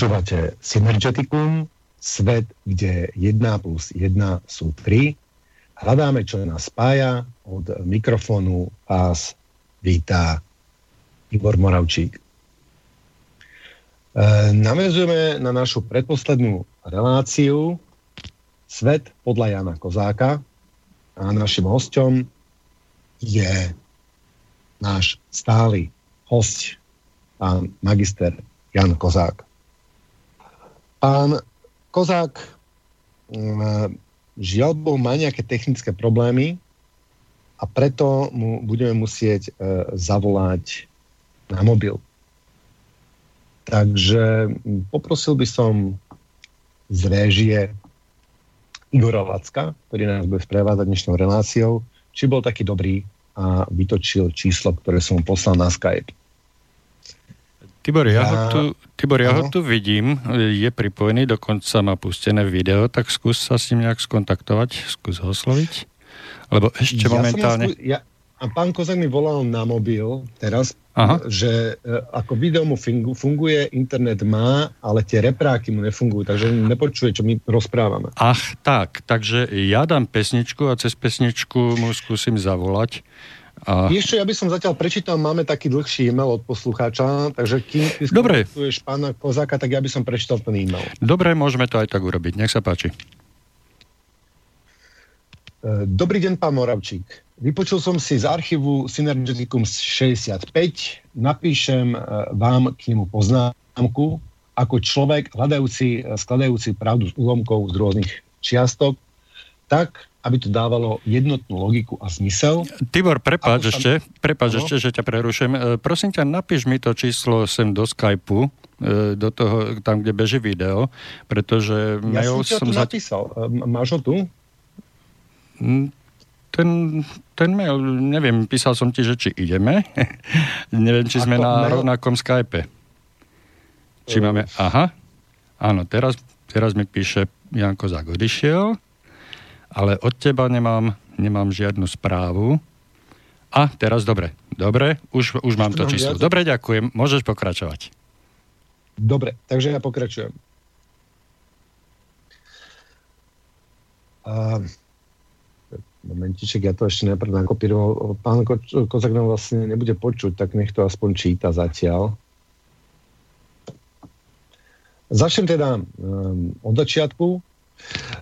Počúvate Synergeticum, svet, kde 1 plus 1 sú 3. Hľadáme, čo nás spája. Od mikrofónu vás vítá Igor Moravčík. E, navezujeme na našu predposlednú reláciu Svet podľa Jana Kozáka a našim hostom je náš stály host pán magister Jan Kozák. Pán Kozák mm, žiaľ Bohu má nejaké technické problémy a preto mu budeme musieť e, zavolať na mobil. Takže mm, poprosil by som z réžie Igora Lacka, ktorý nás bude sprevázať dnešnou reláciou, či bol taký dobrý a vytočil číslo, ktoré som mu poslal na Skype. Tibor, ja, ho tu, Tibor, ja ho tu vidím, je pripojený, dokonca má pustené video, tak skús sa s ním nejak skontaktovať, skús ho osloviť. Lebo ešte ja momentálne... Skú... Ja, a pán Kozak mi volal na mobil teraz, Aha. že e, ako video mu fungu, funguje, internet má, ale tie repráky mu nefungujú, takže nepočuje, čo my rozprávame. Ach, tak, takže ja dám pesničku a cez pesničku mu skúsim zavolať. A... Čo, ja by som zatiaľ prečítal, máme taký dlhší e-mail od poslucháča, takže kým ty Dobre. pána Kozáka, tak ja by som prečítal ten e-mail. Dobre, môžeme to aj tak urobiť. Nech sa páči. E, dobrý deň, pán Moravčík. Vypočul som si z archívu Synergeticum 65. Napíšem e, vám k nemu poznámku ako človek hľadajúci, skladajúci pravdu z úlomkov z rôznych čiastok, tak aby to dávalo jednotnú logiku a zmysel. Tibor, prepáč ešte, prepáč ešte, že ťa prerušujem. E, prosím ťa, napíš mi to číslo sem do Skypeu, e, do toho, tam, kde beží video, pretože ja mail som... Ja som za... napísal. E, máš ho tu? Mm, ten, ten mail, neviem, písal som ti, že či ideme. neviem, či sme na mail? rovnakom Skype. Či máme... Aha. Áno, teraz, teraz mi píše Janko Zagodišiel ale od teba nemám, nemám žiadnu správu. A teraz dobre, dobre, už, už mám to číslo. Dobre, ďakujem, môžeš pokračovať. Dobre, takže ja pokračujem. A, momentiček, ja to ešte najprv nakopíroval. Pán Ko- Kozak nám vlastne nebude počuť, tak nech to aspoň číta zatiaľ. Začnem teda um, od začiatku.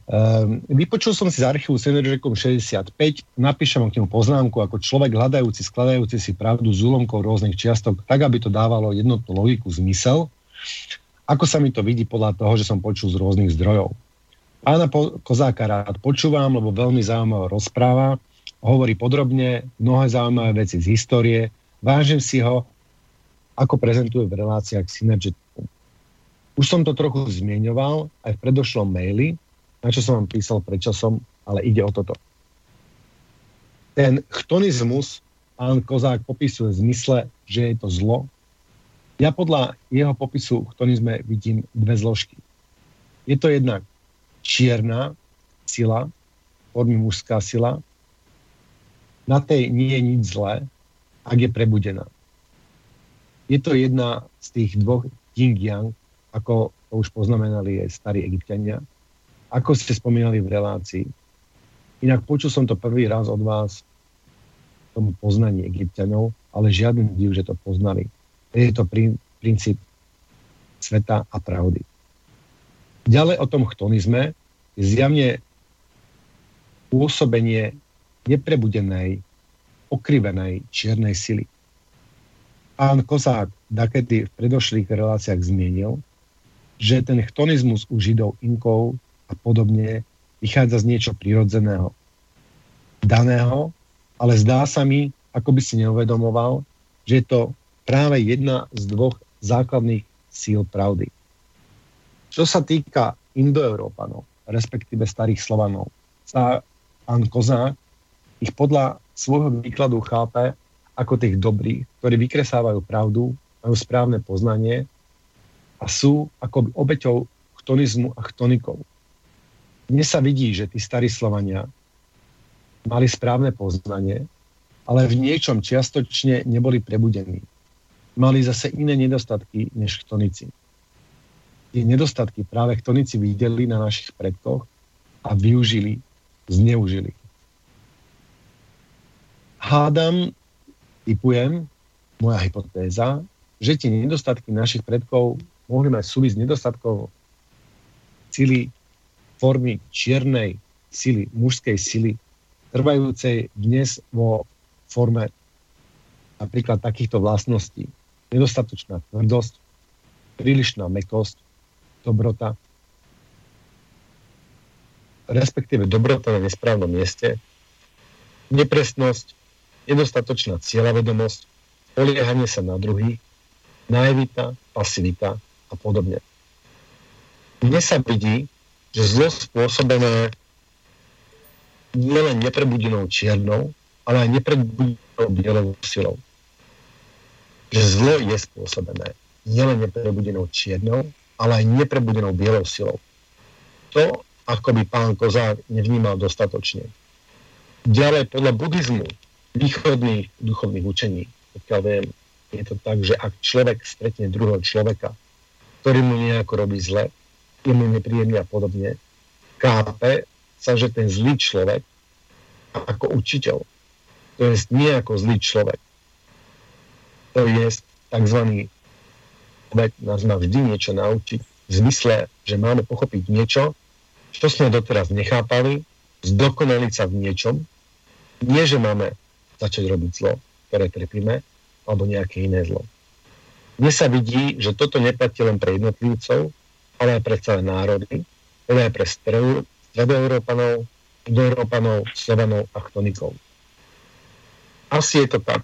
Um, vypočul som si z archívu Synergicom 65, napíšem k nemu poznámku ako človek hľadajúci, skladajúci si pravdu z úlomkov rôznych čiastok, tak, aby to dávalo jednotnú logiku, zmysel. Ako sa mi to vidí podľa toho, že som počul z rôznych zdrojov. Pána Kozáka rád počúvam, lebo veľmi zaujímavé rozpráva, hovorí podrobne, mnohé zaujímavé veci z histórie, vážim si ho, ako prezentuje v reláciách Synergeticum. Už som to trochu zmieňoval aj v predošlom maili, na čo som vám písal predčasom, ale ide o toto. Ten chtonizmus pán Kozák popisuje v zmysle, že je to zlo. Ja podľa jeho popisu v chtonizme vidím dve zložky. Je to jednak čierna sila, formy mužská sila. Na tej nie je nič zlé, ak je prebudená. Je to jedna z tých dvoch yin-yang, ako to už poznamenali aj starí egyptiania, ako ste spomínali v relácii. Inak počul som to prvý raz od vás, tomu poznaní egyptianov, ale žiaden div, že to poznali. Je to prin, princíp sveta a pravdy. Ďalej o tom chtonizme je zjavne pôsobenie neprebudenej, okrivenej čiernej sily. Pán Kozák dakedy v predošlých reláciách zmienil, že ten chtonizmus u Židov, Inkov a podobne vychádza z niečo prirodzeného, daného, ale zdá sa mi, ako by si neuvedomoval, že je to práve jedna z dvoch základných síl pravdy. Čo sa týka indoeurópanov, respektíve starých Slovanov, sa pán Kozák ich podľa svojho výkladu chápe ako tých dobrých, ktorí vykresávajú pravdu, majú správne poznanie a sú ako obeťou chtonizmu a chtonikov. Dnes sa vidí, že tí starí Slovania mali správne poznanie, ale v niečom čiastočne neboli prebudení. mali zase iné nedostatky než chtonici. Tie nedostatky práve chtonici videli na našich predkoch a využili, zneužili. Hádam, typujem, moja hypotéza, že tie nedostatky našich predkov mohli mať súvisť s sily formy čiernej sily, mužskej sily, trvajúcej dnes vo forme napríklad takýchto vlastností. Nedostatočná tvrdosť, prílišná mekosť, dobrota, respektíve dobrota na nesprávnom mieste, nepresnosť, nedostatočná cieľavedomosť, poliehanie sa na druhých, naivita, pasivita a podobne. Mne sa vidí, že zlo spôsobené nielen neprebudenou čiernou, ale aj neprebudenou bielou silou. Že zlo je spôsobené nielen neprebudenou čiernou, ale aj neprebudenou bielou silou. To, ako by pán Kozák nevnímal dostatočne. Ďalej, podľa buddhizmu, východných duchovných učení, pokiaľ viem, je to tak, že ak človek stretne druhého človeka, ktorý mu nejako robí zle, je mu nepríjemný a podobne, kápe sa, že ten zlý človek ako učiteľ, to je nie ako zlý človek, to je tzv. človek nás má vždy niečo naučiť v zmysle, že máme pochopiť niečo, čo sme doteraz nechápali, zdokonaliť sa v niečom, nie, že máme začať robiť zlo, ktoré trpíme, alebo nejaké iné zlo. Mne sa vidí, že toto neplatí len pre jednotlivcov, ale aj pre celé národy, ale aj pre stredoeurópanov, indoeurópanov, slovanov a chtonikov. Asi je to tak.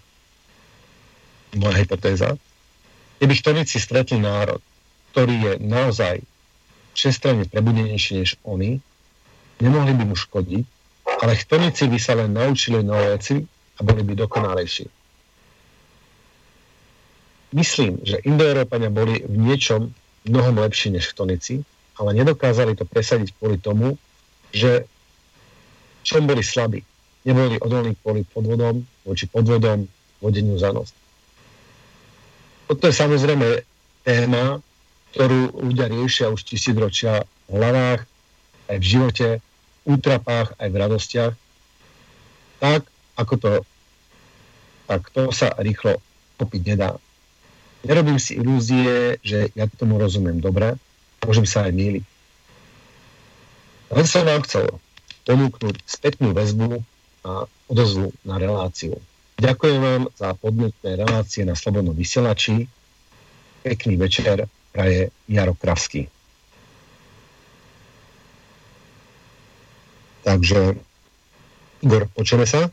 Moja hypotéza. Keby chtonici stretli národ, ktorý je naozaj všestranne prebudenejší než oni, nemohli by mu škodiť, ale chtonici by sa len naučili nové veci a boli by dokonalejší. Myslím, že Indoeurópania boli v niečom mnohom lepší než chtonici, ale nedokázali to presadiť kvôli tomu, že čom boli slabí. Neboli odolní kvôli podvodom, voči podvodom, vodeniu za nos. Toto je samozrejme téma, ktorú ľudia riešia už tisícročia v hlavách, aj v živote, v útrapách, aj v radostiach. Tak, ako to, tak to sa rýchlo popiť nedá. Nerobím si ilúzie, že ja tomu rozumiem dobre, môžem sa aj míliť. Len som vám chcel ponúknuť spätnú väzbu a odozvu na reláciu. Ďakujem vám za podnetné relácie na Slobodnom vysielači. Pekný večer praje Jaro Kravský. Takže, Igor, počujeme sa?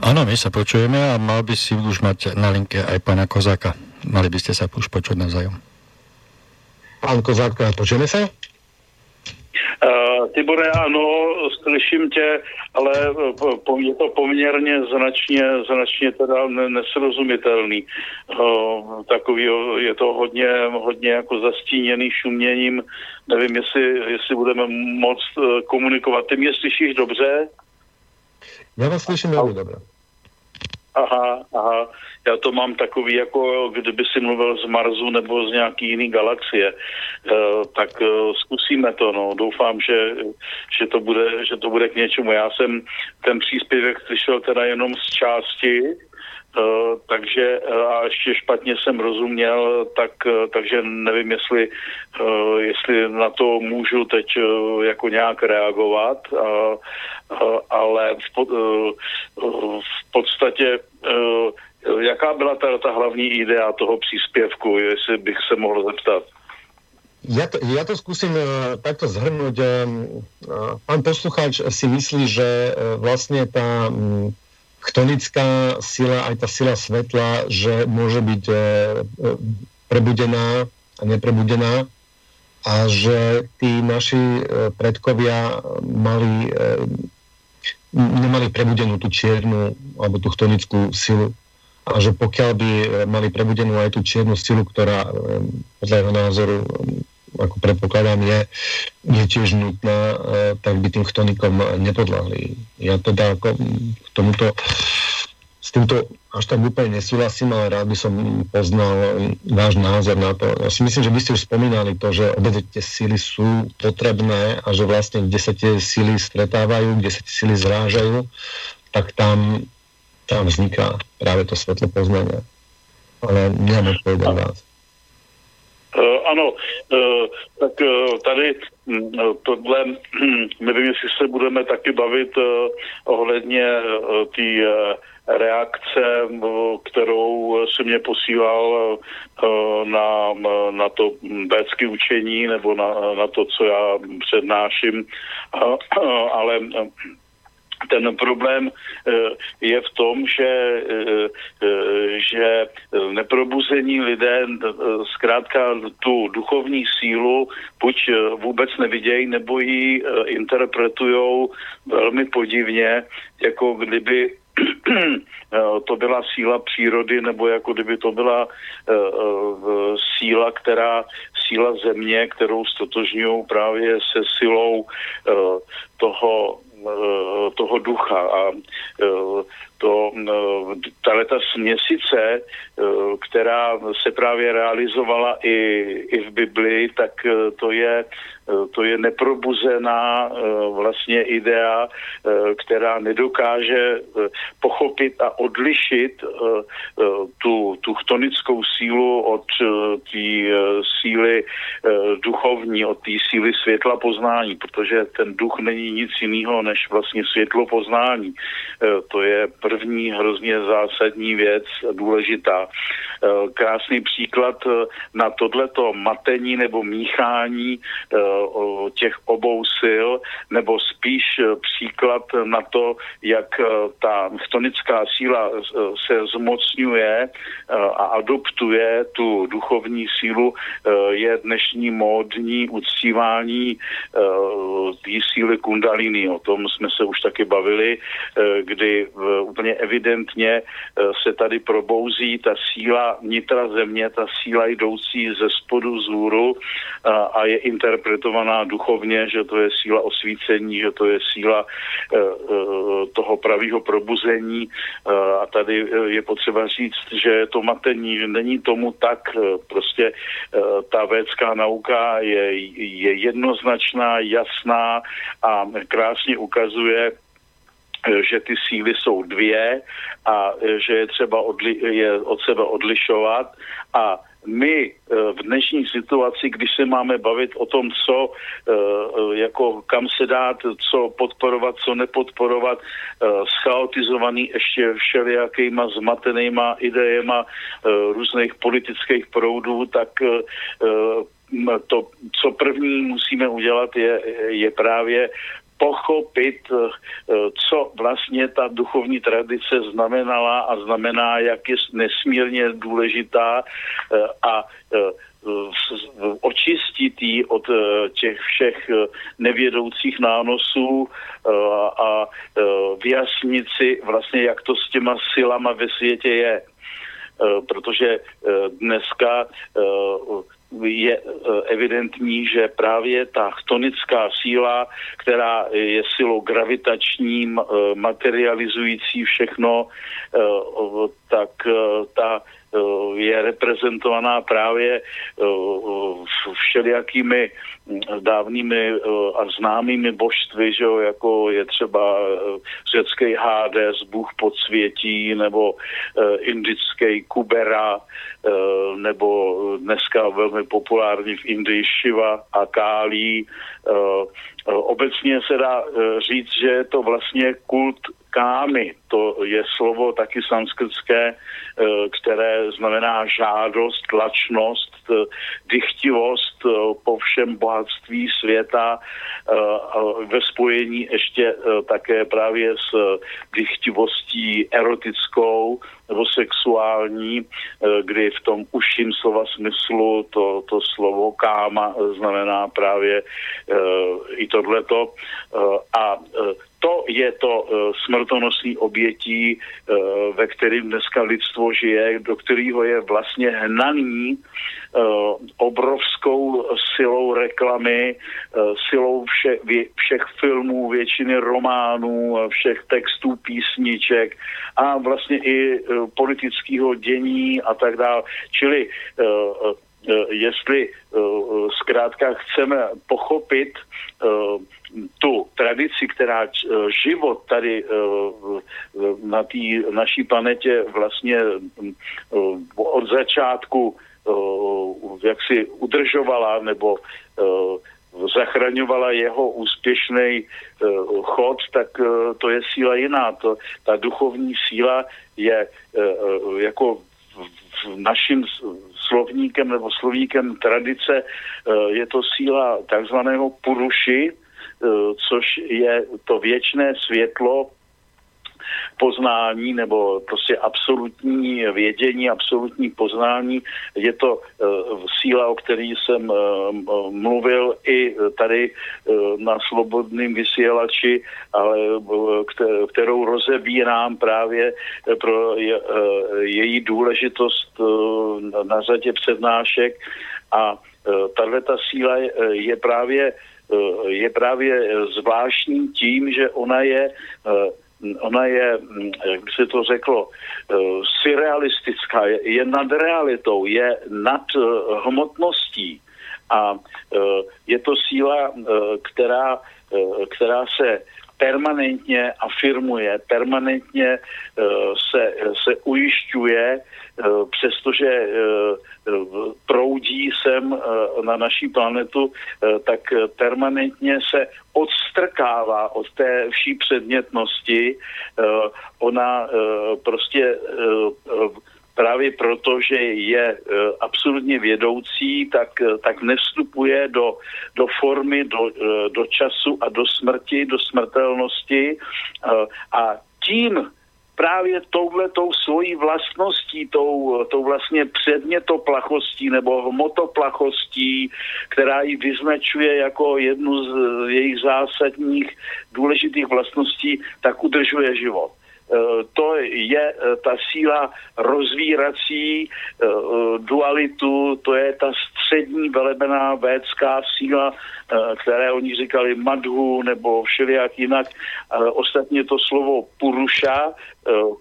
Áno, my sa počujeme a mal by si už mať na linke aj pána Kozáka. Mali by ste sa už počuť navzájom. Pán Kozák, počujeme sa? Uh, Tibore, ano, slyším tě, ale po, je to poměrně značně, značně teda nesrozumitelný. Uh, takový, je to hodně, hodně jako zastíněný šuměním. Nevím, jestli, jestli budeme moc komunikovat. Ty mě slyšíš dobře? Já vás slyším velmi dobře. Aha, aha. Já to mám takový, jako kdyby si mluvil z Marsu nebo z nějaký jiný galaxie. E, tak e, zkusíme to, no. Doufám, že, že, to bude, že to bude k něčemu. Já jsem ten příspěvek slyšel teda jenom z části, Uh, takže uh, a ještě špatně jsem rozuměl, tak, uh, takže nevím, jestli, jestli na to můžu teď jako nějak reagovat, ale v, pod, v podstatě jaká byla ta, ta hlavní idea toho příspěvku, jestli bych se mohl zeptat. Ja to, ja to uh, takto zhrnúť. Uh, pán poslucháč si myslí, že vlastne tá um, chtonická sila, aj tá sila svetla, že môže byť e, e, prebudená a neprebudená a že tí naši e, predkovia mali, e, nemali prebudenú tú čiernu alebo tú chtonickú silu. A že pokiaľ by e, mali prebudenú aj tú čiernu silu, ktorá podľa jeho názoru ako predpokladám, je, je tiež nutná, e, tak by tým chtonikom nepodľahli. Ja teda ako k tomuto s týmto až tak úplne nesúhlasím, ale rád by som poznal váš názor na to. Ja si myslím, že by ste už spomínali to, že obe tie síly sú potrebné a že vlastne kde sa tie síly stretávajú, kde sa tie síly zrážajú, tak tam, tam vzniká práve to svetlo poznania. Ale nemám odpověď na vás. Uh, ano, uh, tak uh, tady hm, tohle, hm, nevím, jestli se budeme taky bavit ohledně té reakce, kterou si mě posílal na, na to bécké učení nebo na, na to, co já přednáším, ale ten problém eh, je v tom, že, eh, eh, že neprobuzení lidé zkrátka tu duchovní sílu buď vůbec nevidějí, nebo ji interpretují velmi podivně, jako kdyby to byla síla přírody, nebo jako kdyby to byla síla, která, síla země, kterou stotožňují právě se silou toho toho ducha a eh, to, eh, tahle ta směsice, která se právě realizovala i, i v Biblii, tak to je Eh, to je neprobuzená eh, vlastně idea, eh, která nedokáže pochopit a odlišit tu, tu chtonickou sílu od té síly duchovní, od té síly světla poznání, protože ten duch není nic jiného než vlastně světlo poznání. To je první hrozně zásadní věc, důležitá. Krásný příklad na tohleto matení nebo míchání těch obou sil, nebo spíš příklad na to, jak ta chtonická síla se zmocňuje a adoptuje tu duchovní sílu, je dnešní módní uctívání té síly kundalíny. O tom jsme se už taky bavili, kdy úplně evidentně se tady probouzí ta síla nitra země, ta síla jdoucí ze spodu zůru a je interpretovaná duchovně, že to je síla osvícení, že to je síla eh, eh, toho pravého probuzení. Eh, a tady je potřeba říct, že to matení není tomu tak, prostě ta védská nauka je, je jednoznačná, jasná a krásně ukazuje, že ty síly jsou dvě a že je třeba odli, je od sebe odlišovat. A my eh, v dnešní situaci, když se máme bavit o tom, co, eh, eh, jako kam se dát, co podporovat, co nepodporovat, schaotizovaný ještě všelijakýma zmatenýma idejema různých politických proudů, tak to, co první musíme udělat, je, je právě pochopit, eh, eh, co vlastně ta duchovní tradice znamenala a znamená, jak je nesmírně důležitá eh, a očistit ji od těch všech nevědoucích nánosů a vyjasnit si vlastně, jak to s těma silama ve světě je. Protože dneska je eh, evidentní, že právě ta chtonická síla, která je silou gravitačním, eh, materializující všechno, eh, tak ta je reprezentovaná právě všelijakými dávnými a známými božstvy, že jo, jako je třeba řecký Hades, bůh podsvětí, nebo indický Kubera, nebo dneska velmi populární v Indii Shiva a Kálí. Obecně se dá říct, že je to vlastně kult kámy, to je slovo taky sanskritské, eh, které znamená žádost, tlačnost, eh, dychtivost eh, po všem bohatství světa ve spojení ještě také právě s dychtivostí erotickou nebo sexuální, kdy v tom užším slova smyslu to, to slovo káma znamená právě i tohleto. A to je to smrtonosný obětí, ve kterým dneska lidstvo žije, do kterého je vlastně hnaný obrovskou silou reklamy, silou vše, všech filmů, většiny románů, všech textů, písniček a vlastně i politického dění a tak dále. Čili jestli zkrátka chceme pochopit tu tradici, která život tady na té naší planetě vlastně od začátku jak si udržovala nebo zachraňovala jeho úspěšný chod, tak to je síla jiná. To, ta duchovní síla je jako naším slovníkem nebo slovíkem tradice je to síla takzvaného puruši, což je to věčné světlo poznání nebo prostě absolutní vědění, absolutní poznání. Je to uh, síla, o které jsem uh, mluvil i tady na slobodném vysílači, ale kterou rozebírám právě pro je, její důležitost na řadě přednášek a tahle ta síla je právě je právě zvláštní tím, že ona je ona je, mm, jak by se to řeklo, eh, surrealistická, je, nad realitou, je nad eh, hmotností. A eh, je to síla, která, která se permanentně afirmuje, permanentně se, se ujišťuje, přestože proudí sem na naší planetu, tak permanentně se odstrkává od té vší předmětnosti. Ona prostě právě proto, že je absolutně vědoucí, tak, tak nevstupuje do, do formy, do, do času a do smrti, do smrtelnosti a tím právě touhletou svojí vlastností, tou, tou vlastně předmětoplachostí nebo hmotoplachostí, která ji vyznačuje jako jednu z jejich zásadních důležitých vlastností, tak udržuje život. Eh, to je eh, ta síla rozvírací eh, dualitu, to je ta střední velebená védská síla, které oni říkali madhu nebo všelijak jinak. Ostatně to slovo puruša,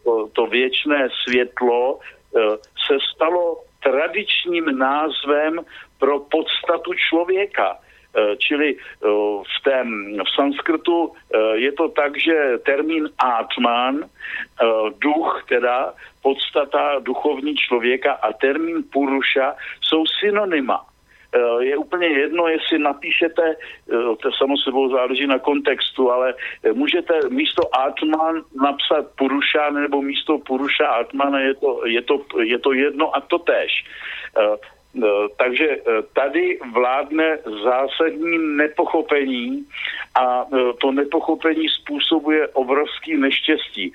to, to věčné světlo, se stalo tradičním názvem pro podstatu člověka. Eh, čili eh, v, tém, v sanskrtu eh, je to tak, že termín Atman, duch teda, podstata duchovní člověka a termín Puruša jsou synonyma. Je úplně jedno, jestli napíšete, to samo sebou záleží na kontextu, ale můžete místo Atman napsat Puruša nebo místo Puruša Atman, je to, je to, je to jedno a to tež. No, takže e, tady vládne zásadní nepochopení a e, to nepochopení způsobuje obrovský neštěstí.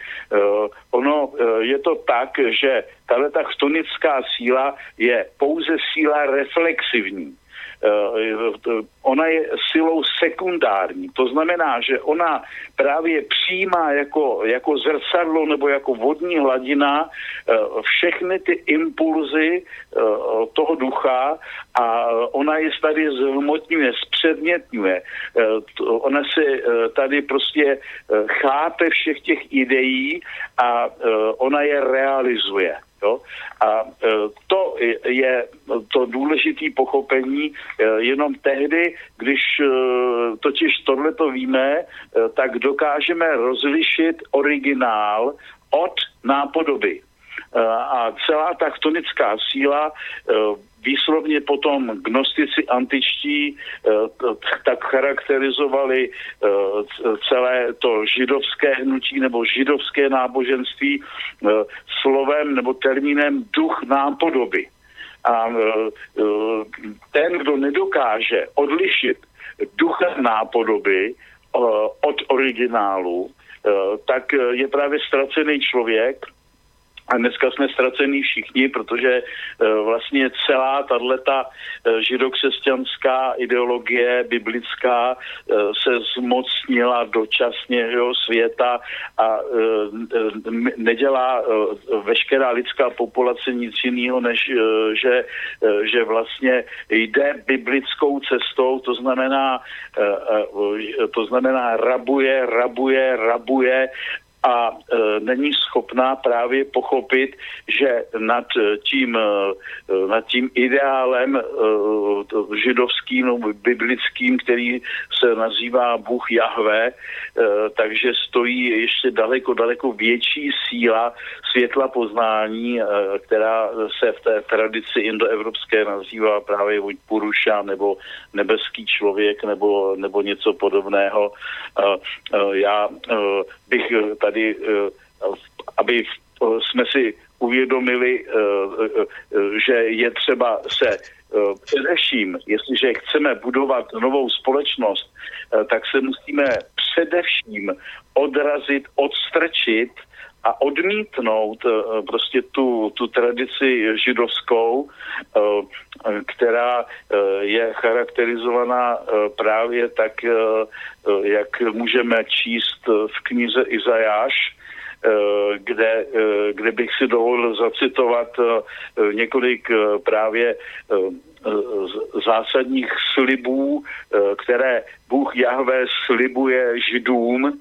Ono je to tak, že tahle ta chtonická síla je pouze síla reflexivní. Eh, ona je silou sekundární. To znamená, že ona právě přijímá jako, jako zrcadlo nebo jako vodní hladina eh, všechny ty impulzy eh, toho ducha a ona je tady zhmotňuje, zpředmětňuje. Ona se tady prostě chápe všech těch ideí a ona je realizuje. Jo? A e, to je to důležité pochopení e, jenom tehdy, když e, totiž tohle to víme, tak dokážeme rozlišit originál od nápodoby. A celá ta chtonická síla výslovně potom gnostici antičtí eh, tak charakterizovali eh, celé to židovské hnutí nebo židovské náboženství eh, slovem nebo termínem duch nápodoby. A ten, kdo nedokáže odlišit ducha nápodoby od originálu, tak je právě ztracený člověk a dneska jsme ztracení všichni, protože uh, vlastně celá tato uh, židokřesťanská ideologie biblická uh, se zmocnila dočasně jo, světa a nedělá veškerá lidská populace nic jiného, než že, že vlastně jde biblickou cestou, to znamená, to znamená rabuje, rabuje, rabuje a e, není schopná právě pochopit, že nad tím, e, nad tím ideálem e, židovským nebo biblickým, který se nazývá Bůh Jahve, e, takže stojí ještě daleko, daleko větší síla světla poznání, e, která se v té tradici indoevropské nazývá právě Puruša nebo nebeský člověk nebo, nebo něco podobného. E, e, já e, bych tady tady, eh, aby jsme si uvědomili, eh, eh, že je třeba se především, jestliže chceme budovat novou společnost, tak se musíme především odrazit, odstrčit a odmítnout prostě tu, tu tradici židovskou, která je charakterizovaná právě tak, jak můžeme číst v knize Izajáš, kde, kde bych si dovolil zacitovat několik právě zásadních slibů, které Bůh Jahve slibuje židům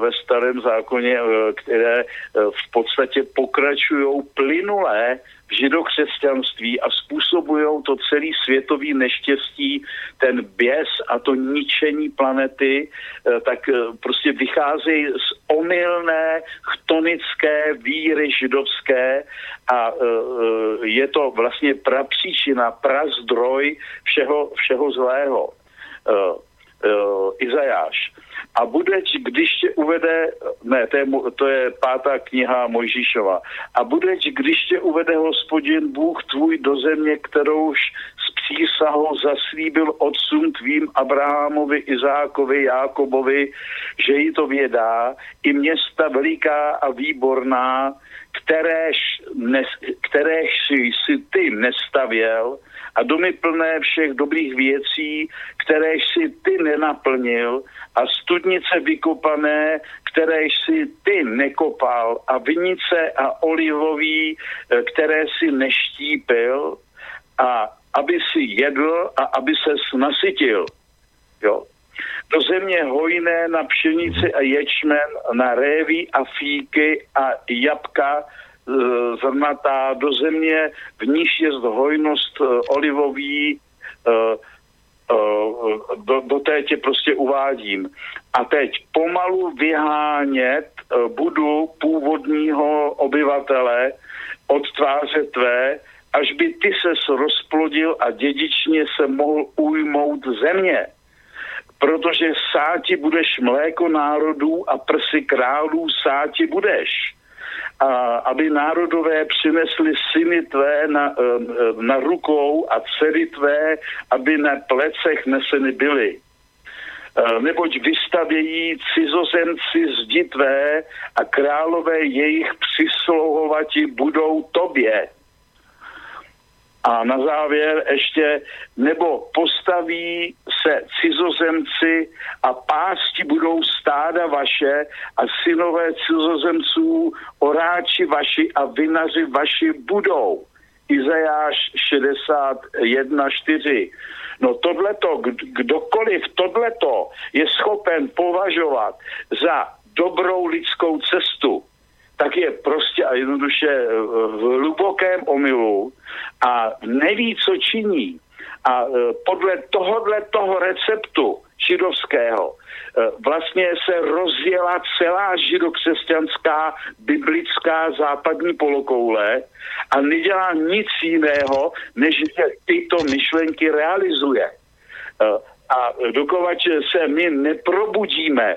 ve starém zákoně, které v podstatě pokračují plynulé v židokřesťanství a způsobují to celý světový neštěstí, ten běs a to ničení planety, eh, tak eh, prostě vycházejí z omylné chtonické víry židovské a eh, je to vlastně prapříčina, prazdroj všeho, všeho zlého. Izajáš a bude, když tě uvede, ne, to je, to je pátá kniha Mojžíšova, a bude, když tě uvede hospodin Bůh tvůj do země, kterouž s přísahou zaslíbil otcům tvým Abrahamovi, Izákovi, Jákobovi, že jí to vědá, i města veliká a výborná, kteréž, ne, kteréž si ty nestavěl, a domy plné všech dobrých věcí, které si ty nenaplnil a studnice vykopané, které si ty nekopal a vinice a olivový, eh, které si neštípil a aby si jedl a aby se nasytil. Jo. Do země hojné na pšenici a ječmen, na révy a fíky a jabka, zrnatá do země, v níž je hojnost eh, olivový, eh, do, do té tě prostě uvádím. A teď pomalu vyhánět budu původního obyvatele od tváře tvé, až by ty se rozplodil a dědičně se mohl ujmout země. Protože sáti budeš mléko národů a prsy králů sáti budeš a aby národové přinesli syny tvé na, eh, na rukou a dcery tvé, aby na plecech neseny byly. Eh, neboť vystavějí cizozemci zdi tvé a králové jejich přislouhovati budou tobě. A na závěr ještě, nebo postaví se cizozemci a pásti budou stáda vaše a synové cizozemců, oráči vaši a vinaři vaši budou. Izajáš 61.4. No tohleto, kdokoliv tohleto je schopen považovat za dobrou lidskou cestu, tak je prostě a jednoduše eh, v hlubokém omylu a neví, co činí. A eh, podle tohohle toho receptu židovského eh, vlastně se rozjela celá židokřesťanská biblická západní polokoule a nedělá nic jiného, než že tyto myšlenky realizuje. A dokovač se my neprobudíme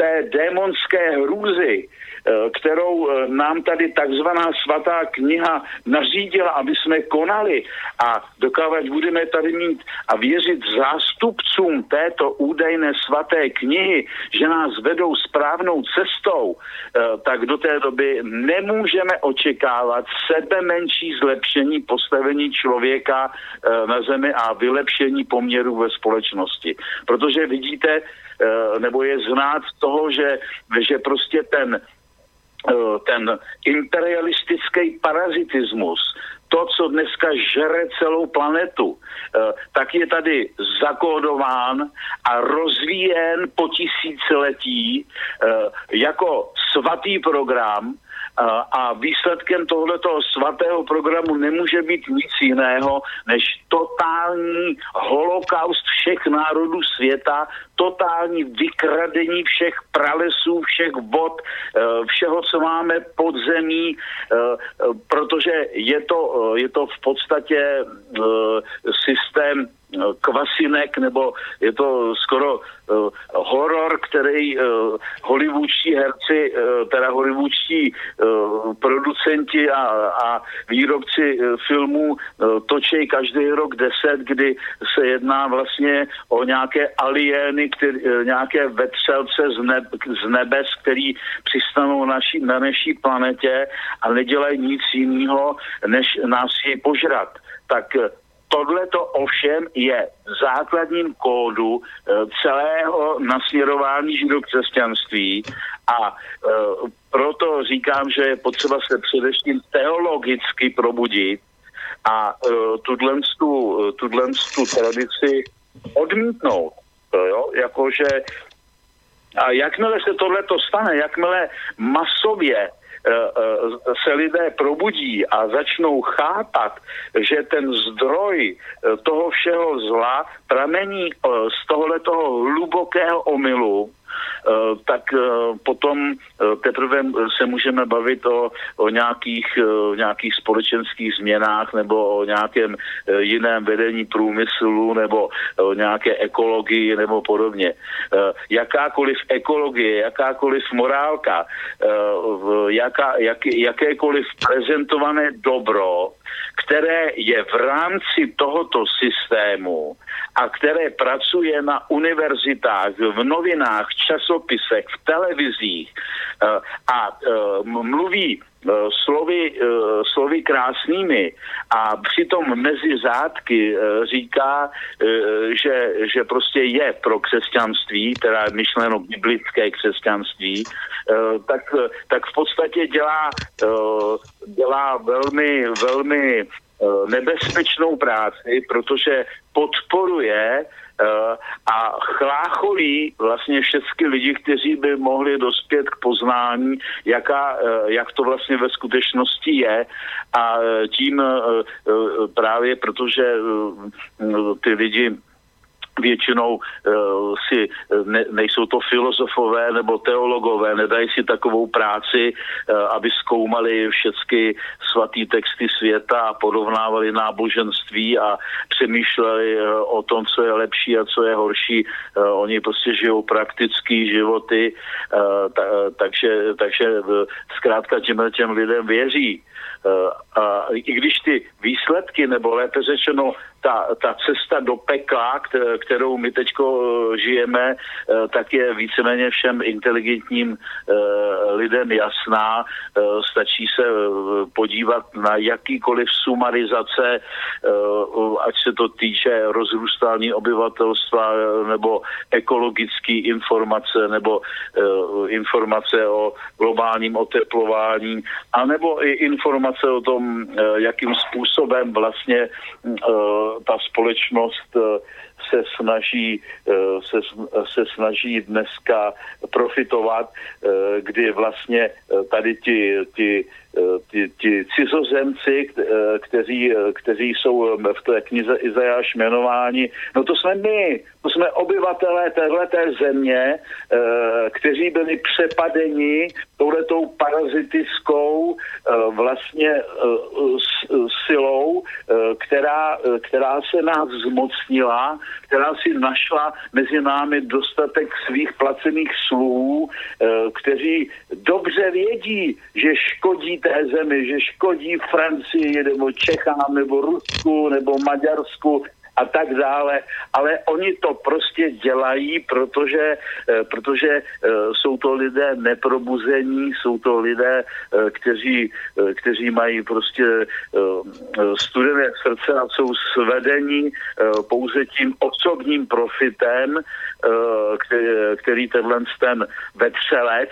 té démonské hrůzy, Eh, kterou eh, nám tady takzvaná svatá kniha nařídila, aby jsme konali a dokávat budeme tady mít a věřit zástupcům této údajné svaté knihy, že nás vedou správnou cestou, eh, tak do té doby nemůžeme očekávat sebe menší zlepšení postavení člověka na zemi a vylepšení poměrů ve společnosti. Protože vidíte, nebo je znát toho, že, že prostě ten Eh, ten imperialistický parazitismus, to, co dneska žere celou planetu, eh, tak je tady zakódován a rozvíjen po tisíciletí eh, jako svatý program, a výsledkem tohoto svatého programu nemůže být nic jiného, než totální holokaust všech národů světa, totální vykradení všech pralesů, všech vod, eh, všeho, co máme pod zemí, eh, protože je to, je to v podstatě systém kvasinek, nebo je to skoro uh, horor, který uh, hollywoodští herci, uh, teda hollywoodští uh, producenti a, a výrobci uh, filmů uh, točí každý rok deset, kdy se jedná vlastně o nějaké aliény, který, uh, nějaké vetřelce z, neb, z nebes, který přistanou naší, na naší planetě a nedělají nic jiného, než nás ji požrat. Tak Tohle to ovšem je základním kódu e, celého nasměrování židokřesťanství a e, proto říkám, že je potřeba se především teologicky probudit a tuhle tu tradici odmítnout. Jo? Jakože a jakmile se tohle to stane, jakmile masově Eh, eh, se lidé probudí a začnou chápat, že ten zdroj eh, toho všeho zla pramení z tohoto hlubokého omylu, Eh, tak eh, potom eh, teprve se můžeme bavit o, o nějakých, nějakých společenských změnách nebo o nějakém jiném vedení průmyslu nebo o nějaké ekologii nebo podobně. Jakákoliv ekologie, jakákoliv morálka, jaká, jak, jakékoliv prezentované dobro, které je v rámci tohoto systému a které pracuje na univerzitách, v novinách, časopisech, v televizích eh, a eh, mluví slovy, slovy krásnými a přitom mezi zátky říká, že, že prostě je pro křesťanství, teda myšleno biblické křesťanství, tak, tak v podstatě dělá, dělá velmi, velmi Eh, nebezpečnou práci, protože podporuje a chlácholí vlastně všechny lidi, kteří by mohli dospět k poznání, jaká, uh, jak to vlastně ve skutečnosti je. A tím uh, právě protože ty lidi většinou uh, si ne, nejsou to filozofové nebo teologové, nedají si takovou práci, uh, aby zkoumali všechny svatý texty světa a porovnávali náboženství a přemýšleli uh, o tom, co je lepší a co je horší. Uh, oni prostě žijou praktický životy, uh, ta, takže, takže zkrátka těm, těm lidem věří. Uh, a i když ty výsledky, nebo lépe řečeno ta, ta cesta do pekla, kterou my teď eh, žijeme, eh, tak je víceméně všem inteligentním eh, lidem jasná. Stačí se podívat na jakýkoliv sumarizace, ať se to týče rozrůstání obyvatelstva nebo ekologické informace nebo informace o globálním oteplování, anebo i informace o tom, jakým způsobem vlastně ta společnost eh, se snaží, eh, se, se snaží dneska profitovat, eh, kdy vlastně tady ti, ti ti, ti cizozemci, kteří, kteří jsou v té knize Izajáš jmenováni, no to jsme my, to jsme obyvatelé téhleté země, kteří byli přepadeni touhletou parazitickou vlastně silou, která, která se nás zmocnila, která si našla mezi námi dostatek svých placených sluhů, kteří dobře vědí, že škodí té zemi, že škodí Francii nebo Čechám nebo Rusku nebo Maďarsku a tak dále, ale oni to prostě dělají, protože, eh, protože eh, jsou to lidé neprobuzení, jsou to lidé, eh, kteří, kteří mají prostě studené srdce a jsou svedení pouze tím osobním profitem, který, tenhle ten vetřelec,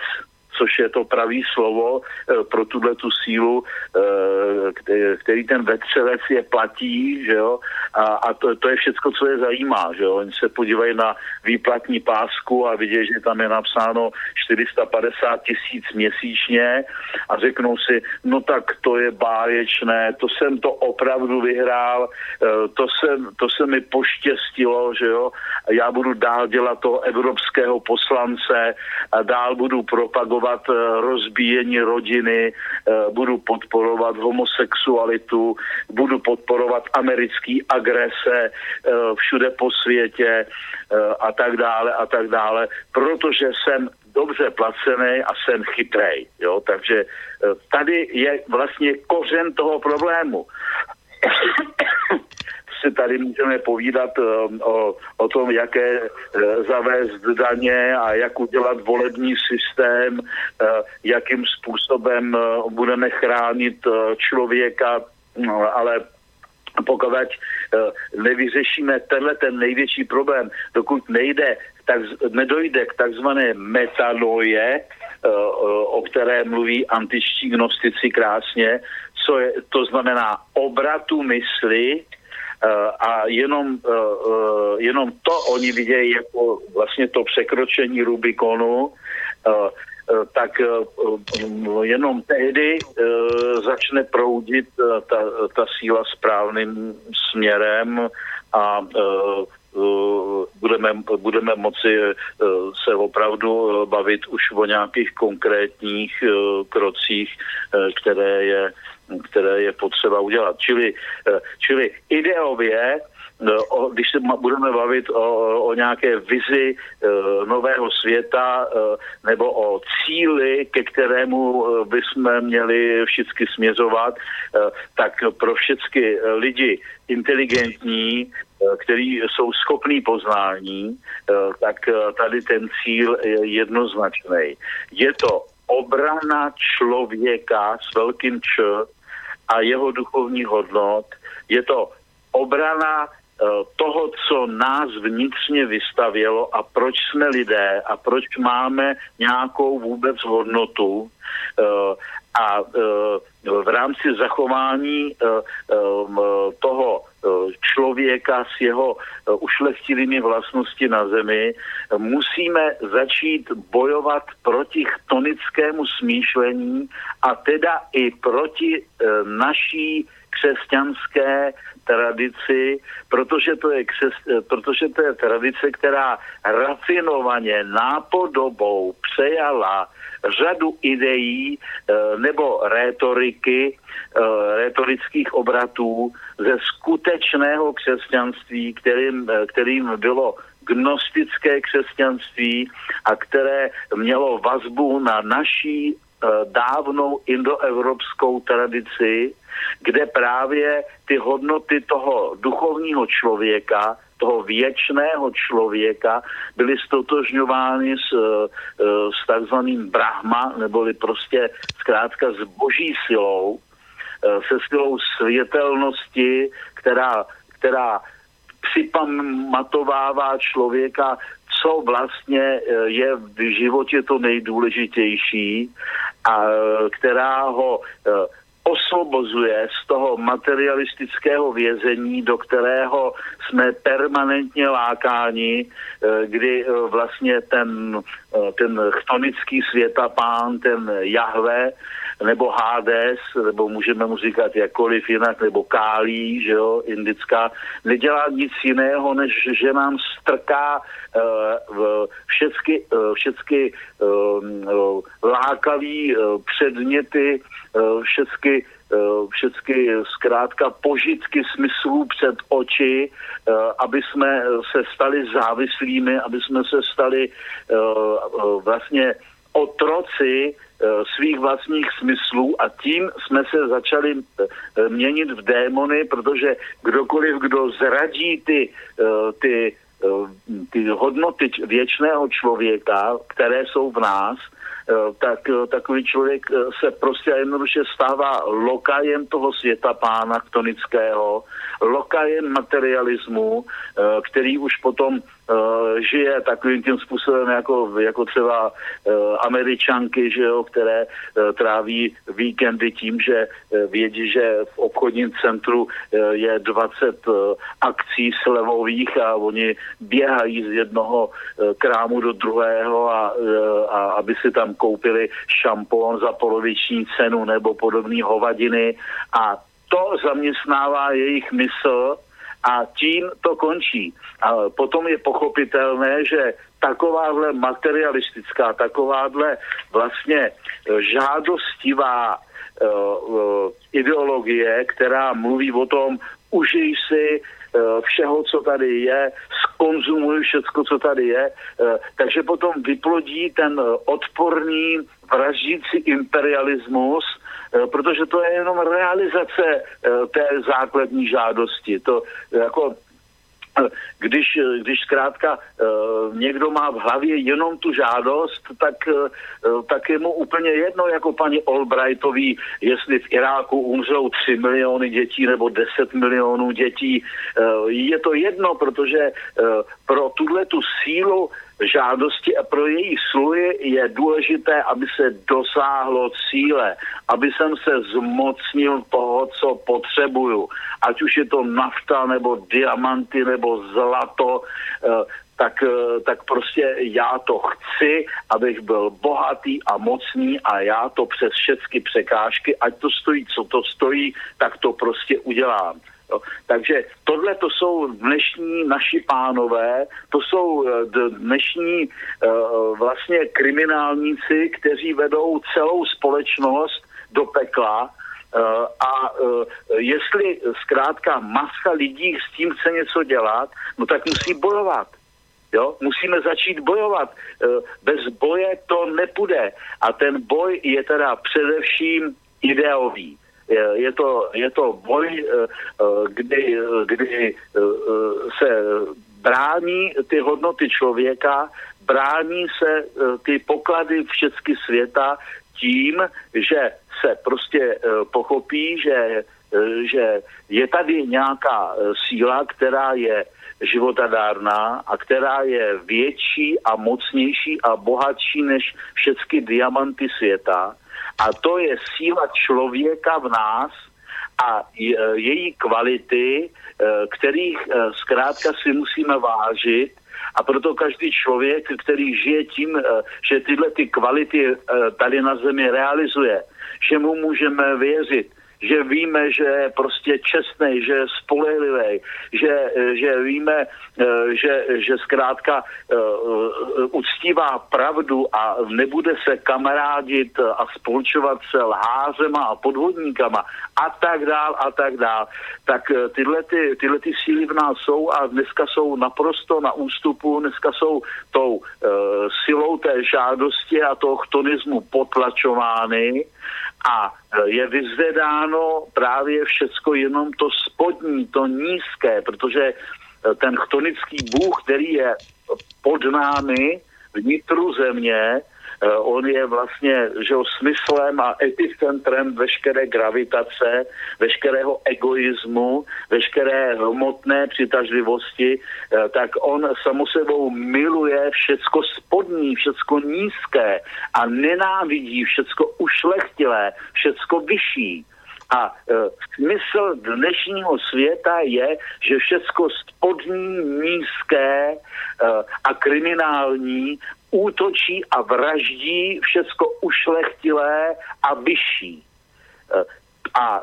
což je to pravý slovo eh, pro tuhle tu sílu, eh, který ten vetřelec je platí, že jo, a, a to, to je všecko, co je zajímá, že jo, oni se podívají na výplatní pásku a vidí, že tam je napsáno 450 tisíc měsíčně a řeknou si, no tak to je báječné, to jsem to opravdu vyhrál, eh, to se, to se mi poštěstilo, že jo, já budu dál dělat toho evropského poslance a dál budu propagovat podporovat eh, rozbíjení rodiny, eh, budu podporovat homosexualitu, budu podporovat americký agrese eh, všude po světě a tak dále a tak dále, protože jsem dobře placený a jsem chytrej. Jo? Takže tady je vlastně kořen toho problému si tady můžeme povídat eh, o, o tom, jaké eh, zavést daně a jak udělat volební systém, eh, jakým způsobem budeme chránit člověka, no, ale pokud nevyřešíme tenhle ten největší problém, dokud nejde, tak, nedojde k takzvané metanoje, o které mluví antičtí gnostici krásně, co je, to znamená obratu mysli, a jenom, eh, eh, jenom to oni vidějí jako vlastně to překročení Rubikonu, tak jenom tehdy začne proudit ta, ta síla správným směrem a budeme, budeme moci se opravdu bavit už o nějakých konkrétních krocích, které je které je potřeba udělat. Čili, eh, čili ideově eh, když se budeme bavit o, o nějaké vizi uh, nového světa uh, nebo o cíli, ke kterému uh, bychom měli všichni směřovat, tak pro všechny lidi inteligentní, který jsou schopní poznání, tak tady ten cíl je jednoznačný. Je to obrana člověka s velkým Č a jeho duchovní hodnot. Je to obrana toho, co nás vnitřně vystavělo a proč jsme lidé a proč máme nějakou vůbec hodnotu eh, a eh, v rámci zachování toho člověka s jeho ušlechtilými vlastnosti na zemi, musíme začít bojovat proti chtonickému smýšlení a teda i proti naší křesťanské tradici, protože to je, křes, protože to je tradice, která rafinovaně nápodobou přejala řadu ideí eh, nebo rétoriky, eh, rétorických obratů ze skutečného křesťanství, kterým, eh, kterým bylo gnostické křesťanství a které mělo vazbu na naší dávnou indoevropskou tradici, kde právě ty hodnoty toho duchovního člověka, toho věčného člověka byly stotožňovány s, eh, s takzvaným Brahma, neboli prostě zkrátka s boží silou, eh, se silou světelnosti, která, která připamatovává člověka, co vlastně eh, je v životě to nejdůležitější a která ho osvobozuje z toho materialistického vězení, do kterého jsme permanentně lákáni, eh, kdy eh, vlastně ten, eh, ten chtonický světapán, ten Jahve, nebo Hades, nebo můžeme mu říkat jakkoliv jinak, nebo Kálí, že jo, indická, nedělá nic jiného, než že nám strká uh, všechny, uh, uh, lákavý uh, předměty, uh, všechny všechny zkrátka požitky smyslů před oči, aby jsme se stali závislými, aby jsme se stali vlastně otroci Eh, svých vlastních smyslů. A tím jsme se začali eh, měnit v démony, protože kdokoliv, kdo zradí ty, eh, ty, ty hodnoty věčného člověka, které jsou v nás, tak takový člověk se prostě jednoduše stává lokajem toho světa pána chtonického, lokajem materialismu, který už potom uh, žije takovým tím způsobem jako, jako třeba uh, američanky, že jo, které uh, tráví víkendy tím, že uh, vědí, že v obchodním centru uh, je 20 uh, akcí slevových a oni běhají z jednoho uh, krámu do druhého a, uh, a aby si tam koupili šampon za poloviční cenu nebo podobné hovadiny. A to zaměstnává jejich mysl a tím to končí. A potom je pochopitelné, že takováhle materialistická, takováhle vlastně e, žádostivá uh, uh, ideologie, která mluví o tom, užij si uh, všeho, co tady je, skonzumuj všecko, co tady je, takže potom vyplodí ten odporný, vraždící imperialismus, protože to je jenom realizace eh, té základní žádosti. To jako eh, když, když zkrátka někdo má v hlavě jenom tu žádost, tak, tak je mu úplně jedno, jako paní Albrightový, jestli v Iráku umřou 3 miliony dětí nebo 10 milionů dětí. Je to jedno, protože pro tuhle tu sílu žádosti a pro její sluhy je důležité, aby se dosáhlo cíle, aby jsem se zmocnil toho, co potřebuju. Ať už je to nafta, nebo diamanty, nebo zlato, eh, tak, eh, tak prostě já to chci, abych byl bohatý a mocný a já to přes všechny překážky, ať to stojí, co to stojí, tak to prostě udělám. Jo. Takže tohle to jsou dnešní naši pánové, to jsou eh, dnešní uh, vlastně kriminálníci, kteří vedou celou společnost do pekla uh, a jestli zkrátka masa lidí s tím chce něco dělat, no tak musí bojovat. Jo? Musíme začít bojovat. Bez boje to nepůjde. A ten boj je teda především ideový je to, je to boj, eh, eh, kdy, kdy eh, se brání ty hodnoty člověka, brání se ty poklady všechny světa tím, že se prostě pochopí, že, že je tady nějaká síla, která je životadárná a která je větší a mocnější a bohatší než všechny diamanty světa a to je síla člověka v nás a její kvality, e, kterých e, zkrátka si musíme vážit. A proto každý člověk, který žije tím, e, že tyhle ty kvality tady na zemi realizuje, že mu můžeme věřit, že víme, že je prostě čestný, že je spolehlivý, že, že víme, eh, že, že zkrátka eh, uctívá pravdu a nebude se kamarádit a spolčovat se lházema a podvodníkama a tak dál a tak dál. Tak eh, tyhle, ty, tyhle ty síly v nás jsou a dneska jsou naprosto na ústupu, dneska jsou tou silou té žádosti a toho chtonismu potlačovány a je vyzvedáno právě všecko jenom to spodní, to nízké, protože e, ten chtonický bůh, který je pod námi, vnitru země, Eh, on je vlastně že jo, smyslem a epicentrem veškeré gravitace, veškerého egoismu, veškeré hmotné přitažlivosti, eh, tak on samo sebou miluje všecko spodní, všecko nízké a nenávidí všecko ušlechtilé, všecko vyšší. A smysl dnešního světa je, že všecko spodní, nízké a kriminální útočí a vraždí všecko ušlechtilé a vyšší. A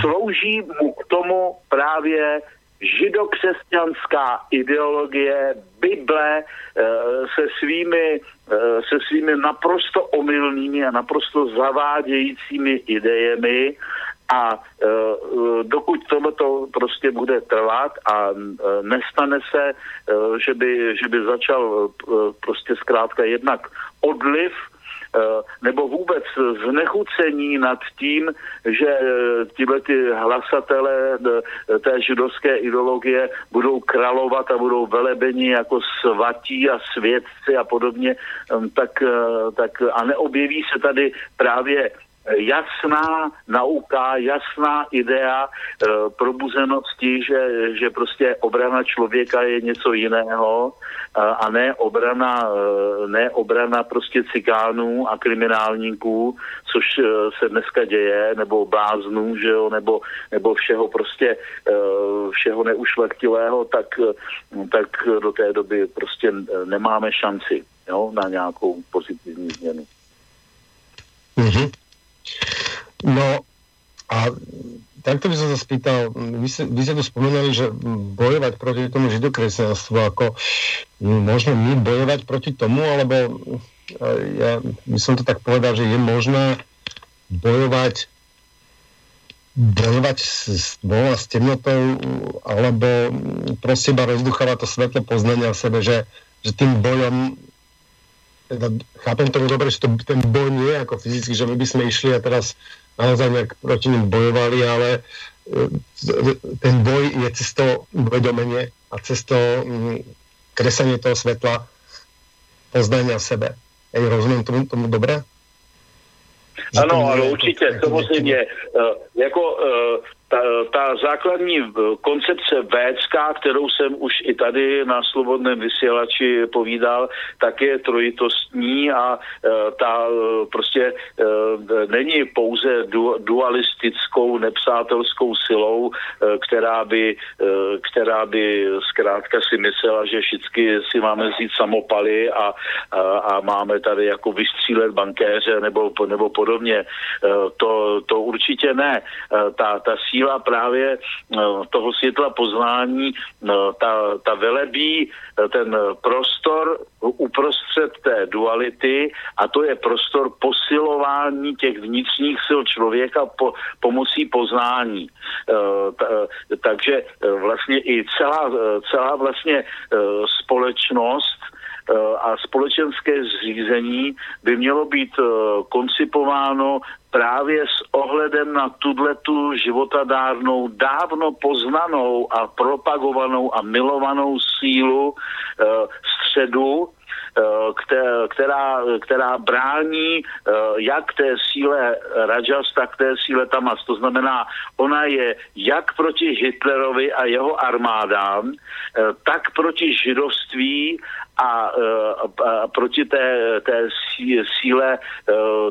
slouží mu k tomu právě židokřesťanská ideologie, Bible eh, se svými, eh, se svými naprosto omylnými a naprosto zavádějícími idejemi a e, dokud tohleto prostě bude trvat a e, nestane se, e, že, by, že by začal e, prostě zkrátka jednak odliv Eh, nebo vůbec znechucení nad tím, že eh, tyhle ty hlasatele eh, té židovské ideologie budou kralovat a budou velebeni jako svatí a svědci a podobně, tak, tak a neobjeví se tady právě jasná nauka, jasná idea e, probuzenosti, že, že prostě obrana člověka je něco jiného a, a ne obrana, e, ne obrana prostě cikánů a kriminálníků, což e, se dneska děje, nebo bláznů, že jo, nebo, nebo všeho prostě e, všeho neušlechtilého, tak, tak do té doby prostě nemáme šanci jo, na nějakou pozitivní změnu. Mm-hmm. No a takto by som sa spýtal, vy, vy ste tu spomenuli, že bojovať proti tomu židokresťanstvu, ako možno my bojovať proti tomu, alebo ja by som to tak povedal, že je možné bojovať bojovať s dvoma, s temnotou, alebo proste iba rozduchávať to svetlo poznania v sebe, že, že tým bojom chápem tomu dobre, že to, ten boj nie je ako fyzicky, že my by sme išli a teraz naozaj nejak proti ním bojovali, ale e, ten boj je cestou uvedomenie a cestou mm, kresanie toho svetla poznania sebe. Ej, rozumím tomu, tomu dobre? Ano, ano, určitě, samozřejmě. E, jako e, ta, ta základní eh, koncepce VCK, kterou jsem už i tady na Slobodném vysílači povídal, tak je trojitostní a eh, ta eh, prostě není pouze du, dualistickou, nepřátelskou silou, která by, která by zkrátka si myslela, že všichni si máme vzít samopaly a, a, a máme tady jako vystřílet bankéře nebo, nebo podobně. To, to určitě ne. Ta, ta síla síla právě no, toho světla poznání, no, ta, ta velebí eh, ten prostor uprostřed té duality a to je prostor posilování těch vnitřních sil člověka po, pomocí poznání. Eh, takže eh, vlastně i celá, celá vlastně společnost a společenské zřízení by mělo být koncipováno právě s ohledem na tu životadárnou, dávno poznanou a propagovanou a milovanou sílu e, středu, eh, která, která brání eh, jak té síle Rajas, tak té síle Tamas. To znamená, ona je jak proti Hitlerovi a jeho armádám, tak proti židovství a, a proti té, té síle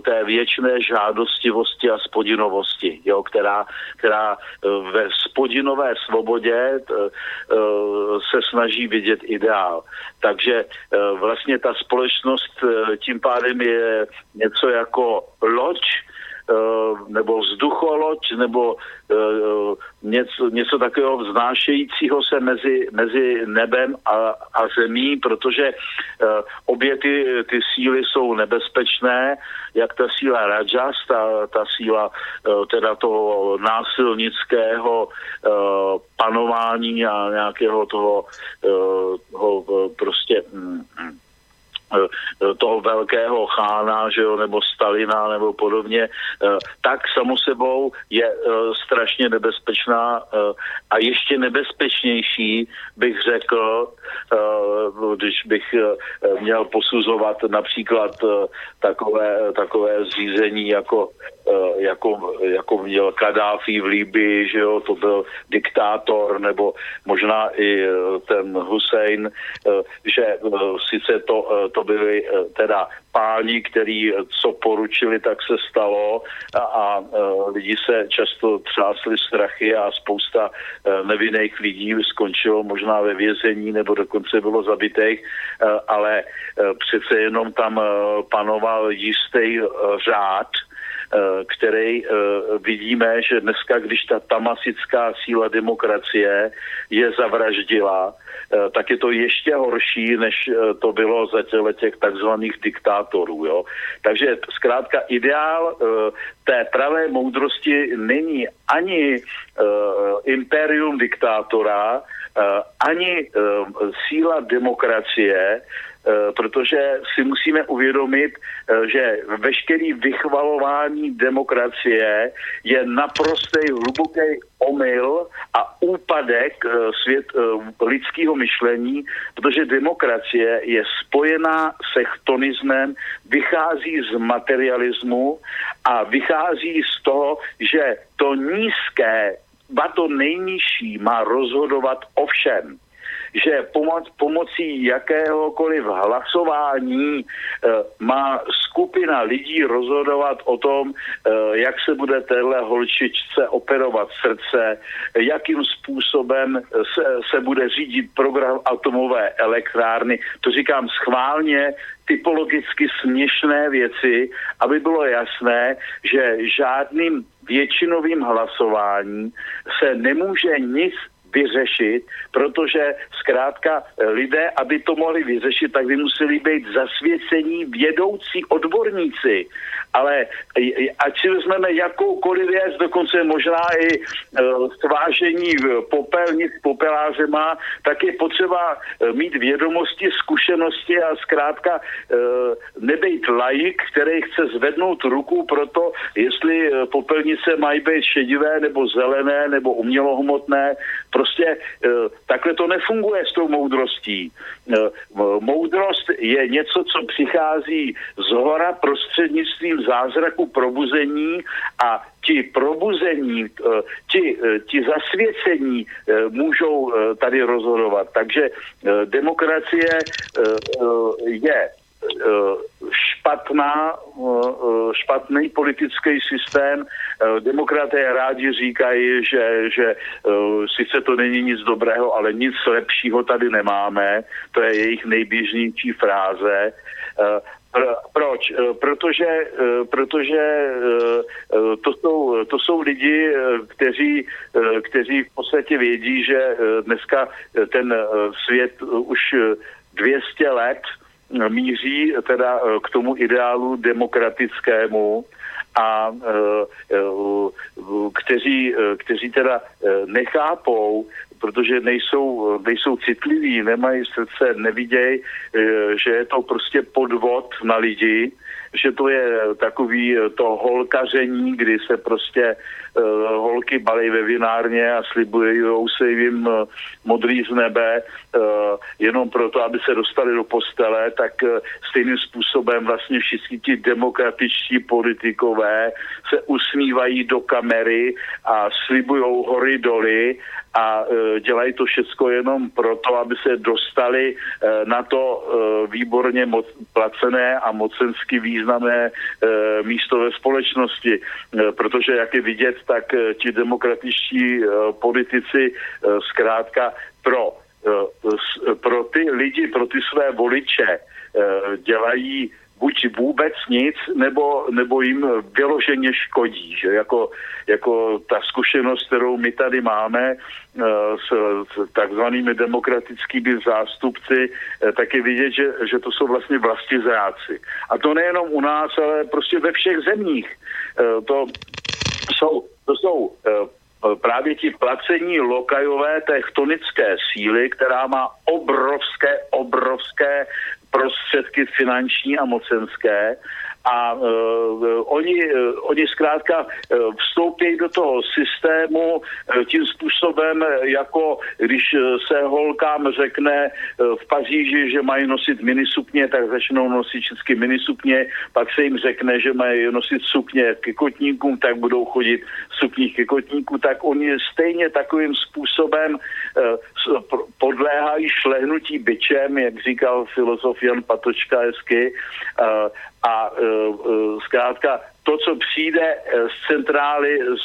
té věčné žádostivosti a spodinovosti, jo, která, která ve spodinové svobodě se snaží vidět ideál. Takže vlastně ta společnost tím pádem je něco jako loď, nebo vzducholoď, nebo uh, něco, něco takového vznášejícího se mezi, mezi nebem a, a zemí, protože uh, obě ty, ty síly jsou nebezpečné, jak ta síla Rajas, ta, ta síla teda toho násilnického panování a nějakého toho, toho prostě um, Eh, toho velkého chána, že jo, nebo Stalina, nebo podobně, eh, tak samo sebou je eh, strašně nebezpečná a ještě nebezpečnější bych řekl, když bych měl posuzovat například takové, takové zřízení jako jako, jako měl Kadáfi v Líbii, že jo, to byl diktátor, nebo možná i ten Hussein, že sice to, to to byly teda páni, který co poručili, tak se stalo. A, a lidi se často třásli strachy a spousta nevinných lidí skončilo možná ve vězení nebo dokonce bylo zabitých, ale přece jenom tam panoval jistý řád, Eh, který eh, vidíme, že dneska, když ta tamasická síla demokracie je zavraždila, eh, tak je to ještě horší, než to bylo za těle těch takzvaných diktátorů. Jo? Takže zkrátka ideál té pravé moudrosti není ani imperium diktátora, ani síla demokracie, Eh, protože si musíme uvědomit, eh, že veškerý vychvalování demokracie je naprostý hluboký omyl a úpadek eh, svět lidského myšlení, protože demokracie je spojená se chtonismem, vychází z materialismu a vychází z toho, že to nízké, ba to nejnižší má rozhodovat o všem že pomoc, pomocí jakéhokoliv hlasování e, má skupina lidí rozhodovat o tom, e, jak se bude téhle holčičce operovat srdce, jakým způsobem se, se bude řídit program atomové elektrárny. To říkám schválně, typologicky směšné věci, aby bylo jasné, že žádným většinovým hlasováním se nemůže nic vyřešit, protože zkrátka eh, lidé, aby to mohli vyřešit, tak by museli být zasvěcení vědoucí odborníci. Ale ať si vezmeme jakoukoliv věc, dokonce možná i e, stvážení popelnic popelářema, tak je potřeba e, mít vědomosti, zkušenosti a zkrátka nebejt laik, který chce zvednout ruku pro to, jestli popelnice mají být šedivé nebo zelené nebo umělohmotné. Prostě takhle to nefunguje s tou moudrostí. Moudrost je něco, co přichází z hora prostřednictvím zázraku probuzení a ti probuzení, eh, ti, eh, ti zasvěcení eh, můžou tady rozhodovat. Takže demokracie je špatná, špatný politický systém. Demokraté rádi říkají, že, že sice to není nic dobrého, ale nic lepšího tady nemáme. To je jejich nejběžnější fráze. Proč? Eh, protože, eh, protože eh, to jsou, to jsou lidi, kteří, kteří v podstatě vědí, že dneska ten svět už 200 let míří teda k tomu ideálu demokratickému a kteří, kteří teda nechápou, protože nejsou, nejsou citliví, nemají srdce, nevidějí, eh, že je to prostě podvod na lidi, že to je takový eh, to holkaření, kdy se prostě holky balí ve vinárně a slibují se jim uh, modrý z nebe uh, jenom proto, aby se dostali do postele, tak stejným způsobem vlastně všichni ti demokratičtí politikové se usmívají do kamery a slibují hory doly a dělají to všechno jenom proto, aby se dostali na to výborně moc, placené a mocensky významné místo ve společnosti, protože jak je vidět, tak e, ti demokratičtí e, politici e, zkrátka pro, pro ty lidi, pro ty své voliče dělají buď vůbec nic, nebo, nebo jim vyloženě škodí. Že? Jako, jako ta zkušenost, kterou my tady máme s, s takzvanými demokratickými zástupci, tak je vidět, že, že to jsou vlastně vlasti zráci. A to nejenom u nás, ale prostě ve všech zemích. To jsou, to jsou právě ti placení lokajové techtonické síly, která má obrovské, obrovské prostředky finanční a mocenské a uh, oni, uh, oni zkrátka uh, vstoupí do toho systému uh, tím způsobem, jako když se holkám řekne uh, v Paříži, že mají nosit minisukně, tak začnou nosit všechny minisukně, pak se jim řekne, že mají nosit sukně ke kotníkům, tak budou chodit sukních ke kotníku, tak oni stejně takovým způsobem uh, podléhají šlehnutí byčem, jak říkal filozof Jan Patočka hezky, uh, a uh, zkrátka to, co přijde z centrály z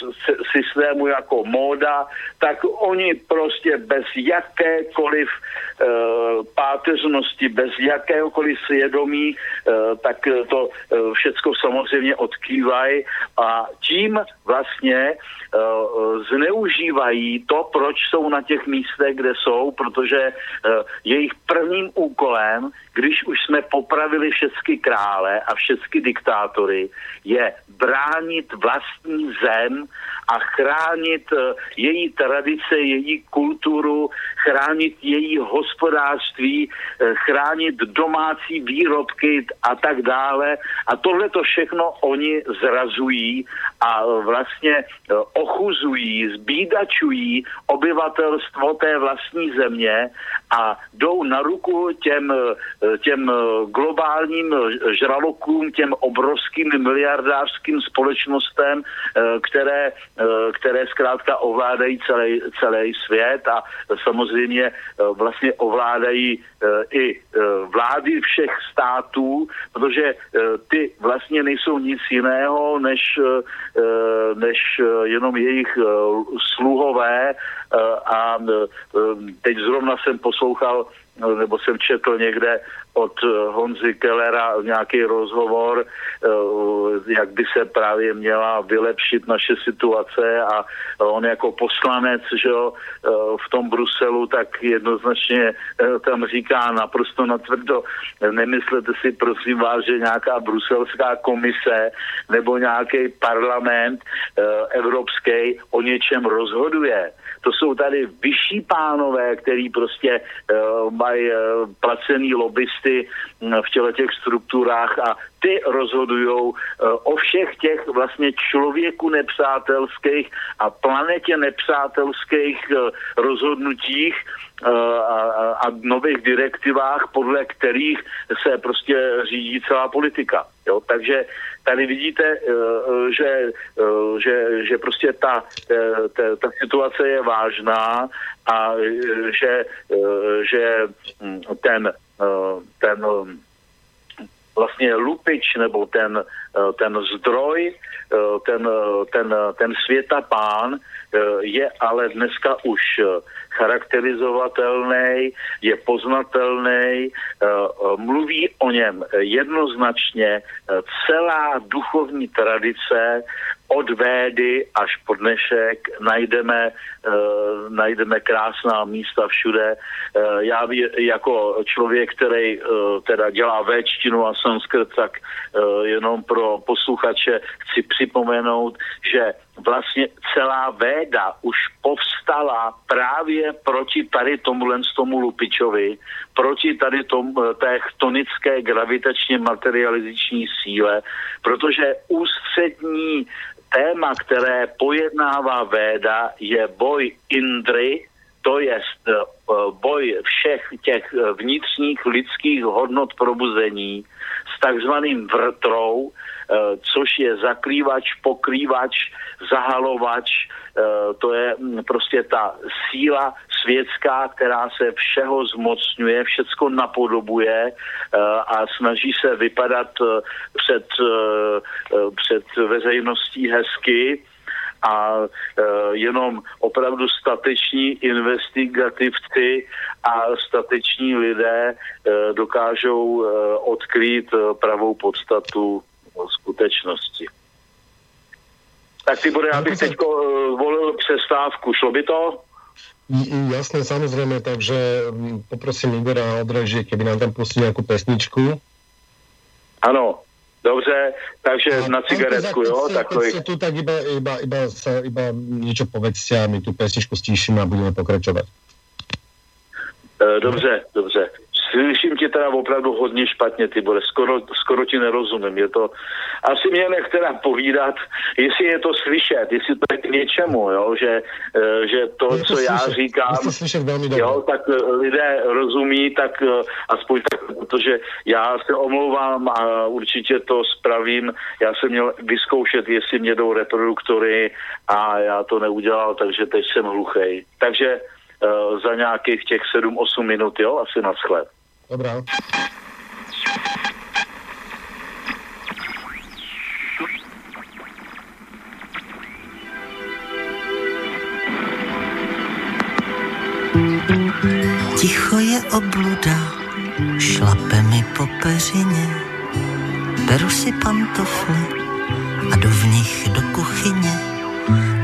systému jako móda, tak oni prostě bez jakékoliv uh, páteřnosti, bez jakéhokoliv svědomí, uh, tak to uh, všecko samozřejmě odkývají a tím vlastně uh, zneužívají to, proč jsou na těch místech, kde jsou, protože uh, jejich prvním úkolem, když už jsme popravili všechny krále a všechny diktátory, je bránit vlastní zem a chránit eh, její tradice, její kulturu, chránit její hospodářství, eh, chránit domácí výrobky a tak dále. A tohle to všechno oni zrazují a vlastně eh, ochuzují, zbídačují obyvatelstvo té vlastní země a jdou na ruku těm, těm globálním žralokům, těm obrovským miliardářským společnostem, které Eh, které zkrátka ovládají celý, celý svět a samozřejmě eh, vlastně ovládají eh, i vlády všech států, protože ty vlastně nejsou nic jiného, než, než jenom jejich sluhové a teď zrovna jsem poslouchal nebo jsem četl někde od eh, Honzy Kellera nějaký rozhovor, eh, jak by se právě měla vylepšit naše situace a on jako poslanec, že jo, eh, v tom Bruselu, tak jednoznačně tam říká naprosto natvrdo, nemyslete si prosím vás, že nějaká bruselská komise nebo nějaký parlament evropský o něčem rozhoduje to jsou tady vyšší pánové, který prostě uh, mají uh, placený lobbysty uh, v těle těch strukturách a ty rozhodují uh, o všech těch vlastně člověku nepřátelských a planetě nepřátelských uh, rozhodnutích uh, a, a nových direktivách, podle kterých se prostě řídí celá politika. Jo? Takže tady vidíte, eh, eh, že, eh, že, že prostě ta, ta, ta situace je vážná a že, že hm, ten, ten vlastně lupič nebo ten, ten zdroj, ten, ten, ten světapán je ale dneska už charakterizovatelný, je poznatelný, mluví o něm jednoznačně celá duchovní tradice od Védy až po dnešek najdeme, najdeme krásná místa všude. Uh, já jako člověk, který uh, teda dělá véčtinu a sanskrt, tak jenom pro posluchače chci připomenout, že vlastně celá Véda už povstala právě proti tady tomuhle tomu Lupičovi, proti tady tom, té chtonické gravitačně materializační síle, protože ústřední téma, které pojednává Véda, je boj Indry, to je eh, boj všech těch eh, vnitřních lidských hodnot probuzení s takzvaným vrtrou, což je zakrývač, pokrývač, zahalovač, eh, to je mm, prostě ta síla světská, která se všeho zmocňuje, všecko napodobuje eh, a snaží se vypadat před, před veřejností hezky. A jenom opravdu stateční investigativci a stateční lidé dokážou odkrýt pravou podstatu skutečnosti. Tak ty bude, abych teď uh, volil přestávku. Šlo by to? Jasné, samozřejmě, takže mm, poprosím Igora Odreže, keby nám tam pustí nějakou pesničku. Ano, dobře, takže a na cigaretku, jo? Tak to je... tu, tak iba, iba, iba, sa, iba niečo povedzte a my tu pesničku stíšíme a budeme pokračovat. E, dobře, dobře. Slyším ti teda opravdu hodně špatně, ty bude, skoro, skoro ti nerozumím. Je to, asi mě nechte nám povídat, jestli je to slyšet, jestli to je k něčemu, jo, že, eh, že to, je to co slyšet. já říkám, jo, tak eh, lidé rozumí, tak eh, aspoň tak, protože já se omlouvám a určitě to spravím. Já jsem měl vyzkoušet, jestli mě jdou reproduktory a já to neudělal, takže teď jsem hluchej. Takže za nějakých těch 7-8 minut, jo, asi na sklep. Dobrá. Ticho je obluda, šlape mi po peřině, beru si pantofly a jdu v nich do kuchyně.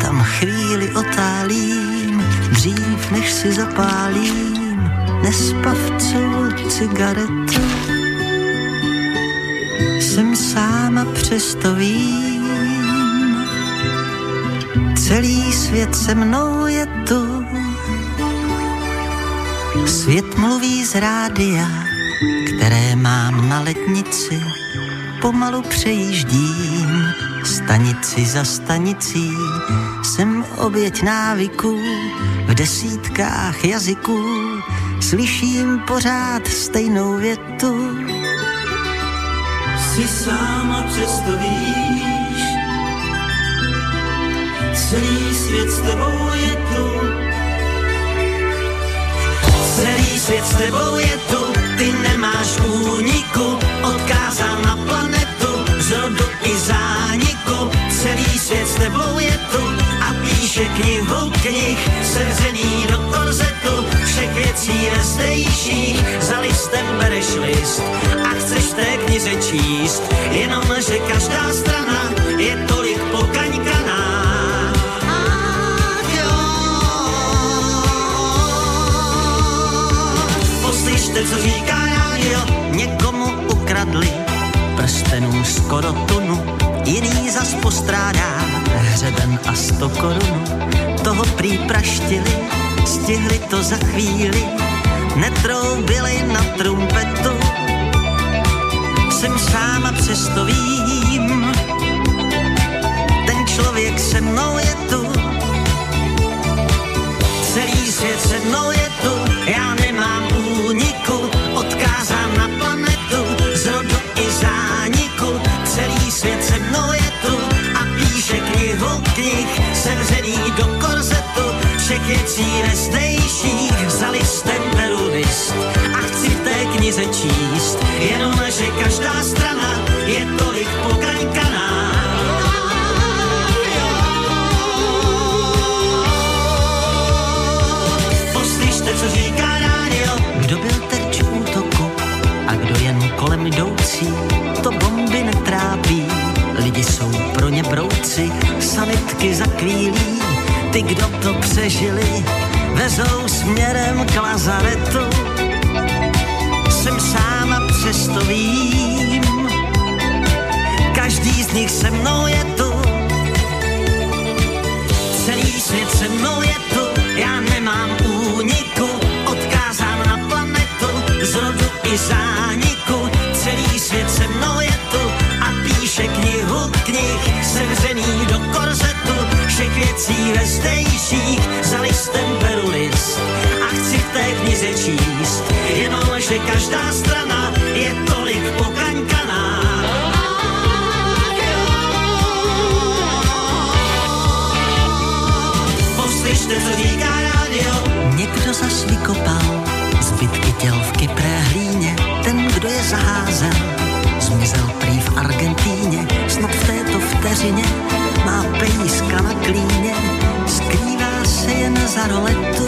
Tam chvíli otálím, dřív než si zapálím nespavcovou cigaretu. Jsem sám a přesto vím, celý svět se mnou je tu. Svět mluví z rádia, které mám na letnici, pomalu přejíždím stanici za stanicí. Jsem oběť návyků v desítkách jazyků, slyším pořád stejnou větu. Jsi sám a přesto víš, celý svět s tebou je tu. Celý svět s tebou je tu, ty nemáš úniku, odkázal na planetu, zrodu i zániku. Celý svět s tebou je tu a píše knihu knih, sevřený do korzetu, všech věcí nezdejších, za listem bereš list a chceš té knize číst, jenom že každá strana je tolik pokaňkaná. Poslyšte, co říká rádio, někomu ukradli prstenů skoro tunu, jiný zas postrádá hřeben a sto korun. Toho prý praštili, stihli to za chvíli, netroubili na trumpetu. Jsem sám a přesto vím, ten člověk se mnou je tu. Celý svět se mnou je tu, já nemám úniku, věcí nezdejších, za listem beru list a chci té knize číst, jenom že každá strana je tolik pokraňkaná. Poslyšte, co říká rádio, kdo byl terč útoku a kdo jen kolem jdoucí, to bomby netrápí. Lidi jsou pro ně brouci, sanitky za kvílí, ty, kdo to přežili, vezou směrem k lazaretu. Jsem sám a přesto vím, každý z nich se mnou je tu. Celý svět se mnou je tu, já nemám úniku, odkázán na planetu, zrodu i zániku. Všech věcí ve zdejších, za listem beru list a chci v té knize číst, jenom že každá strana je tolik pokaňkaná. Poslyšte, co říká rádio. Někdo zas vykopal zbytky těl v kypré hlíně, ten, kdo je zaházel, vteřině má pejska na klíně, skrývá se jen za roletu.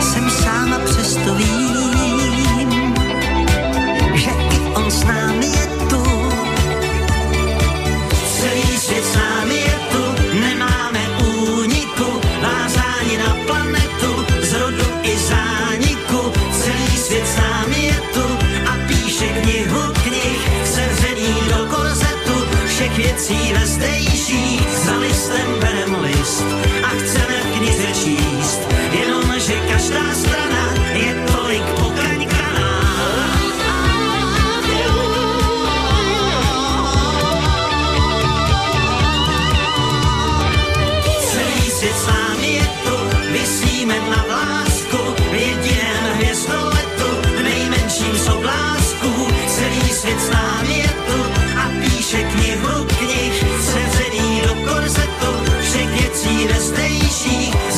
Jsem sám a přesto vím, že i on s námi je patří ve zdejších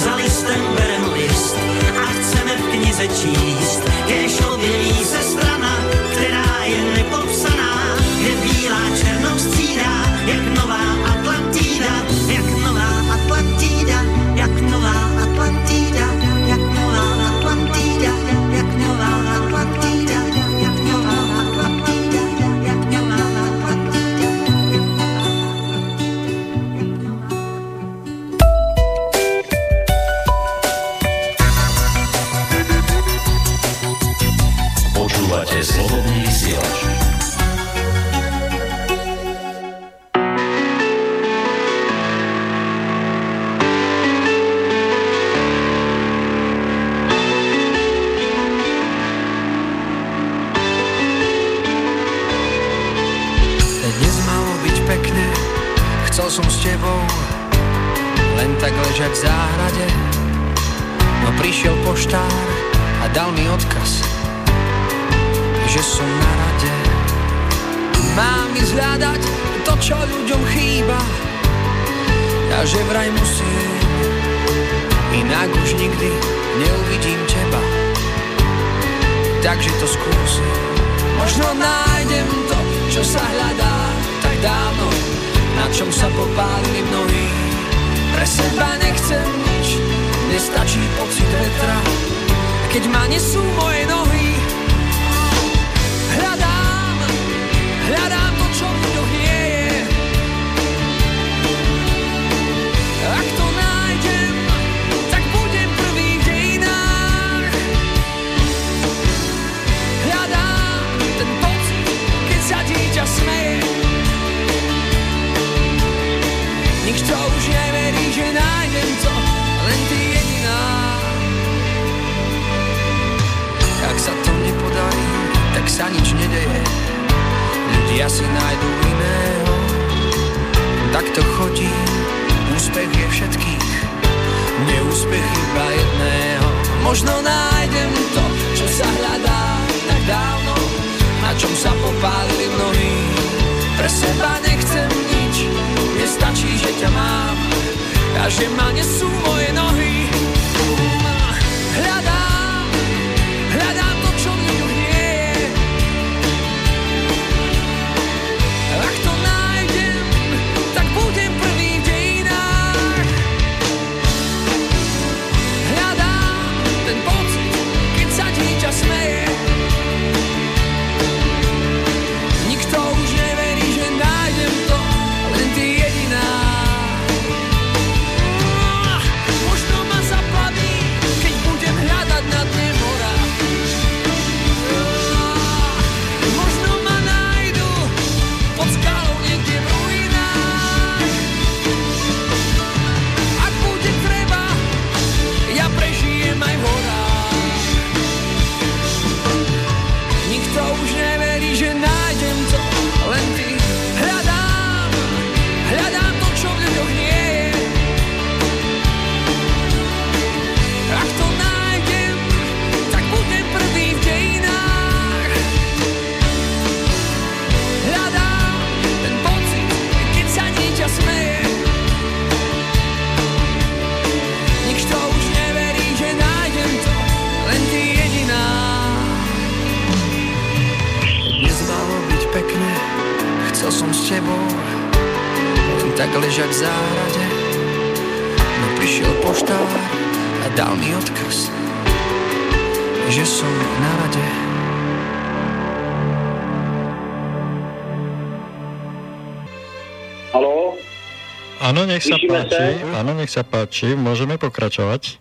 páči. sa? Áno, nech sa páči. Môžeme pokračovať.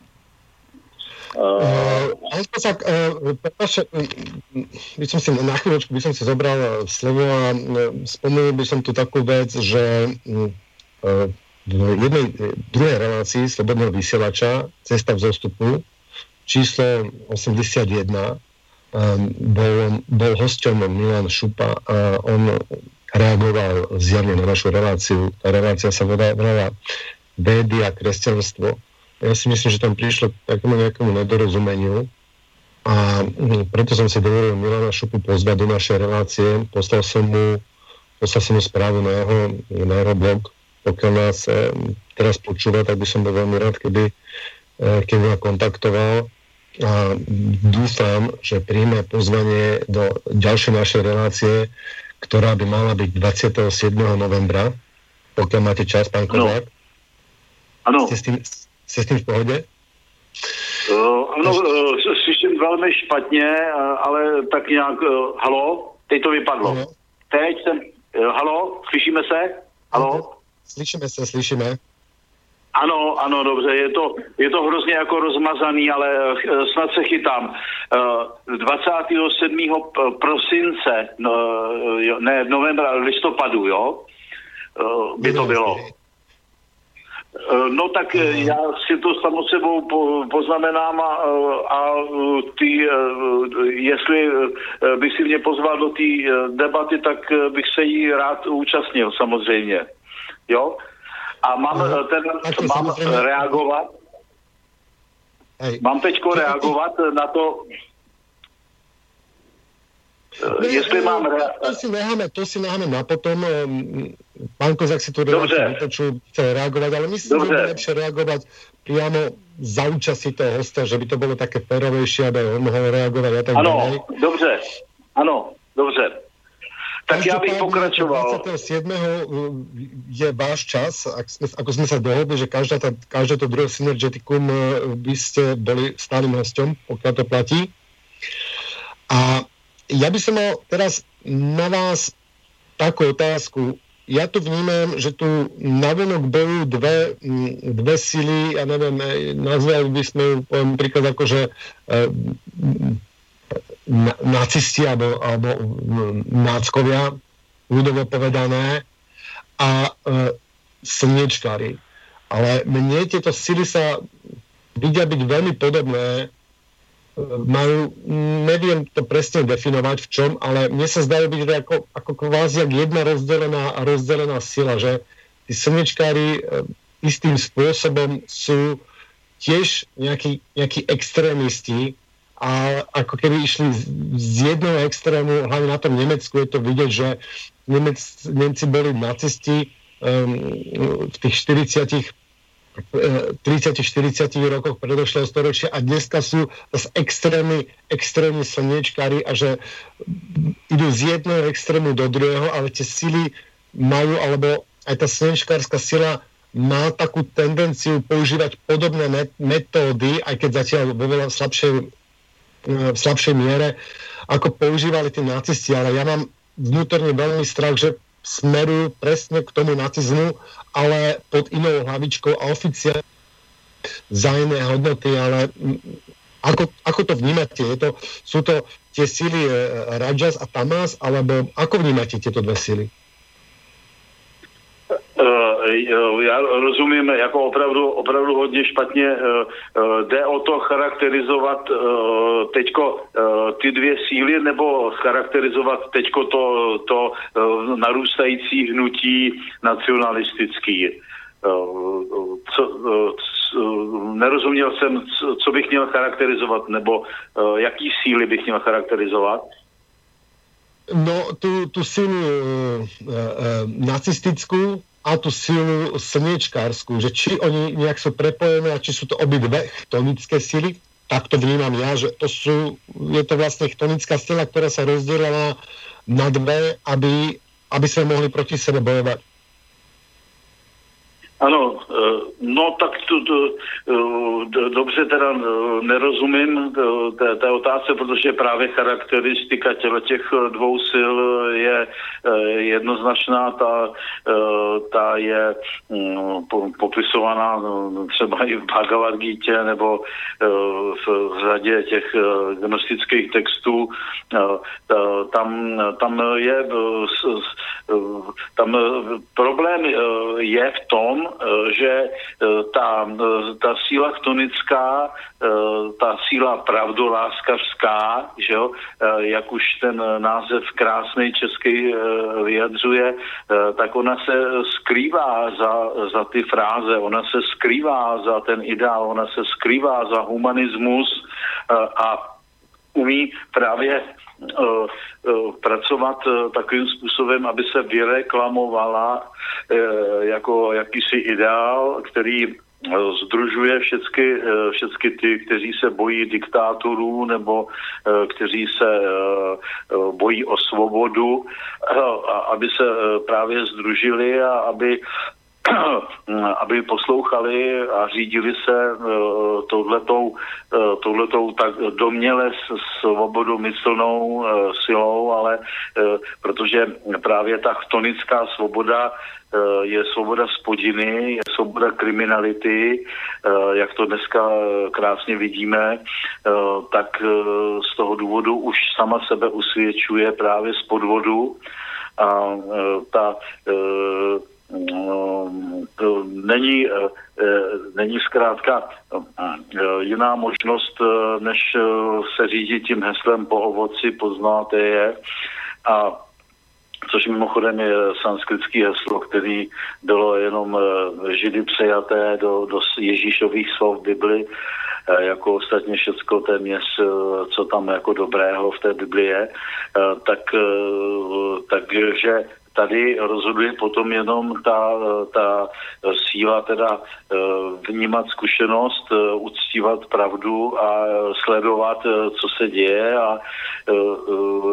Uh, to tak, uh, uh, by som si na chvíľočku by som si zobral uh, slovo a uh, spomenul by som tu takú vec, že uh, v jednej uh, druhej relácii Slobodného vysielača Cesta v zostupu číslo 81 um, bol, bol hosťom Milan Šupa a on reagoval zjavne na našu reláciu. Tá relácia sa volala Védy a kresťanstvo ja si myslím, že tam prišlo k takému nejakému nedorozumeniu a mm, preto som si dovolil Milana Šupu pozvať do našej relácie. Poslal som mu, poslal som mu správu na jeho, na jeho blog. Pokiaľ nás e, teraz počúva, tak by som bol veľmi rád, keby, e, keby ma kontaktoval a dúfam, že príjme pozvanie do ďalšej našej relácie, ktorá by mala byť 27. novembra, pokiaľ máte čas, pán Kozák. Ano. Ste s tým, Jste s tím v pohodě? Uh, ano, uh, slyším velmi špatně, uh, ale tak nějak, uh, halo, teď to vypadlo. Ano. Teď jsem, uh, halo, slyšíme se? Halo? Slyšíme se, slyšíme. Ano, ano, dobře, je to, je to hrozně jako rozmazaný, ale uh, snad se chytám. Uh, 27. p- prosince, no, jo, ne, novembra, listopadu, jo? Uh, by to bylo. Eh, No tak eh, já si to samo sebou po, poznamenám a, a ty, eh, jestli by si mě pozval do té debaty, tak bych se jí rád účastnil samozřejmě. Jo? A mám, no, ten, mám samozřejmě... reagovat? Hej. Mám teďko reagovat na to, ne, jestli mám... To si necháme, to si necháme na potom. Pán Kozak si to vypočul, chce reagovat, ale myslím, Dobře. že je lepšie reagovat priamo za účasti toho hosta, že by to bylo také férovější, aby on mohl reagovat a tak Ano, dobře, ano, dobře. Tak já bych pokračoval. 27. je váš čas, ak sme, ako sme sa dohodli, že každá, ta, každé to druhé synergetikum by ste boli stálym hostom, pokiaľ to platí. A ja by som mal teraz na vás takú otázku. Ja tu vnímam, že tu navonok berú dve, dve sily, ja neviem, nazvali by sme poviem príklad, ako že eh, nacisti alebo, alebo náckovia, ľudovo povedané, a e, slniečkári. Ale mne tieto sily sa vidia byť veľmi podobné, majú, neviem to presne definovať v čom, ale mne sa zdajú byť ako, ako kvázi jak jedna rozdelená, rozdelená sila, že tí slnečkári e, istým spôsobom sú tiež nejakí, nejakí extrémisti, a ako keby išli z jedného extrému, hlavne na tom Nemecku je to vidieť, že Nemec, Nemci boli nacisti um, v tých 40 30-40 rokoch predošlého storočia a dneska sú z extrémy, extrémni slniečkári a že idú z jedného extrému do druhého, ale tie sily majú, alebo aj tá slnečkárska sila má takú tendenciu používať podobné metódy, aj keď zatiaľ vo veľa slabšej v slabšej miere, ako používali tí nacisti, ale ja mám vnútorne veľmi strach, že smerujú presne k tomu nacizmu, ale pod inou hlavičkou a oficiálne iné hodnoty, ale ako, ako to vnímate? Je to, sú to tie síly eh, Rajas a Tamas, alebo ako vnímate tieto dve síly? Uh, já rozumím jako opravdu, opravdu hodně špatně. Uh, jde o to charakterizovat teďko ty dvě síly nebo charakterizovat teďko to, to narůstající hnutí nacionalistický. Co, nerozuměl jsem, co bych měl charakterizovat, nebo jaký síly bych měl charakterizovat. No, tu, tu sílu uh, uh, nacistickou a tu silu slniečkárskú, že či oni nejak sú prepojené a či sú to obidve chtonické sily, tak to vnímam ja, že to sú, je to vlastne chtonická sila, ktorá sa rozdielala na dve, aby, aby sme mohli proti sebe bojovať. Ano, eh, no tak to, to, eh, dobře teda eh, nerozumím té, té otázce, protože právě charakteristika těle těch dvou sil je jednoznačná, ta, ta je mm, popisovaná třeba i v Bhagavad Gita nebo v řadě těch gnostických textů. Tam, tam je tam problém je v tom, Eh, že eh, ta, eh, ta síla chtonická, ta síla pravdoláskařská, že jo, jak už ten název krásný český vyjadřuje, tak ona se skrývá za, za ty fráze, ona se skrývá za ten ideál, ona se skrývá za humanismus a umí právě pracovat uh, takovým způsobem, aby se vyreklamovala jako jakýsi ideál, který združuje všechny, všechny ty, kteří se bojí diktátorů nebo kteří se bojí o svobodu, aby se právě združili a aby aby poslouchali a řídili se uh, touhletou, uh, touhletou tak doměle svobodomyslnou uh, silou, ale protože právě ta chtonická svoboda je svoboda spodiny, je svoboda kriminality, jak to dneska krásně vidíme, tak z toho důvodu už sama sebe usvědčuje právě z podvodu a ta to není, eh, eh, není zkrátka eh, jiná možnost, než se řídit tím heslem po ovoci poznáte je. A což mimochodem je sanskritský heslo, který bylo jenom židy přejaté do, do Ježíšových slov Bibli, jako ostatně všecko téměř, co tam jako dobrého v té Bibli je, tak, takže tady rozhoduje potom jenom ta, ta síla teda eh, vnímat zkušenost, eh, uctívat pravdu a sledovat, eh, co se děje a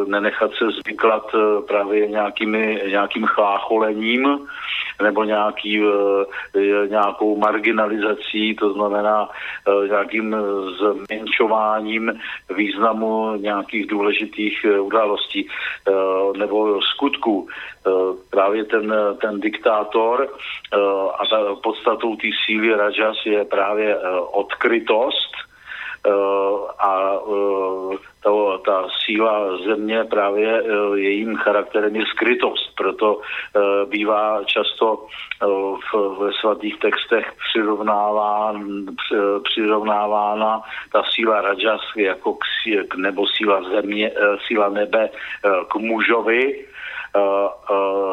nenechat se zvyklat právě nějakými, nějakým chlácholením nebo nějaký, nějakou marginalizací, to znamená nějakým zmenšováním významu nějakých důležitých událostí nebo skutků. Eh, právě ten, ten diktátor eh, a ta podstatou té síly Rajas je právě eh, odkrytost a ta, ta síla země právě jejím charakterem je skrytost. Proto bývá často v, ve svatých textech přirovnáván, přirovnávána ta síla Rajas jako k, nebo síla země, síla nebe k mužovi,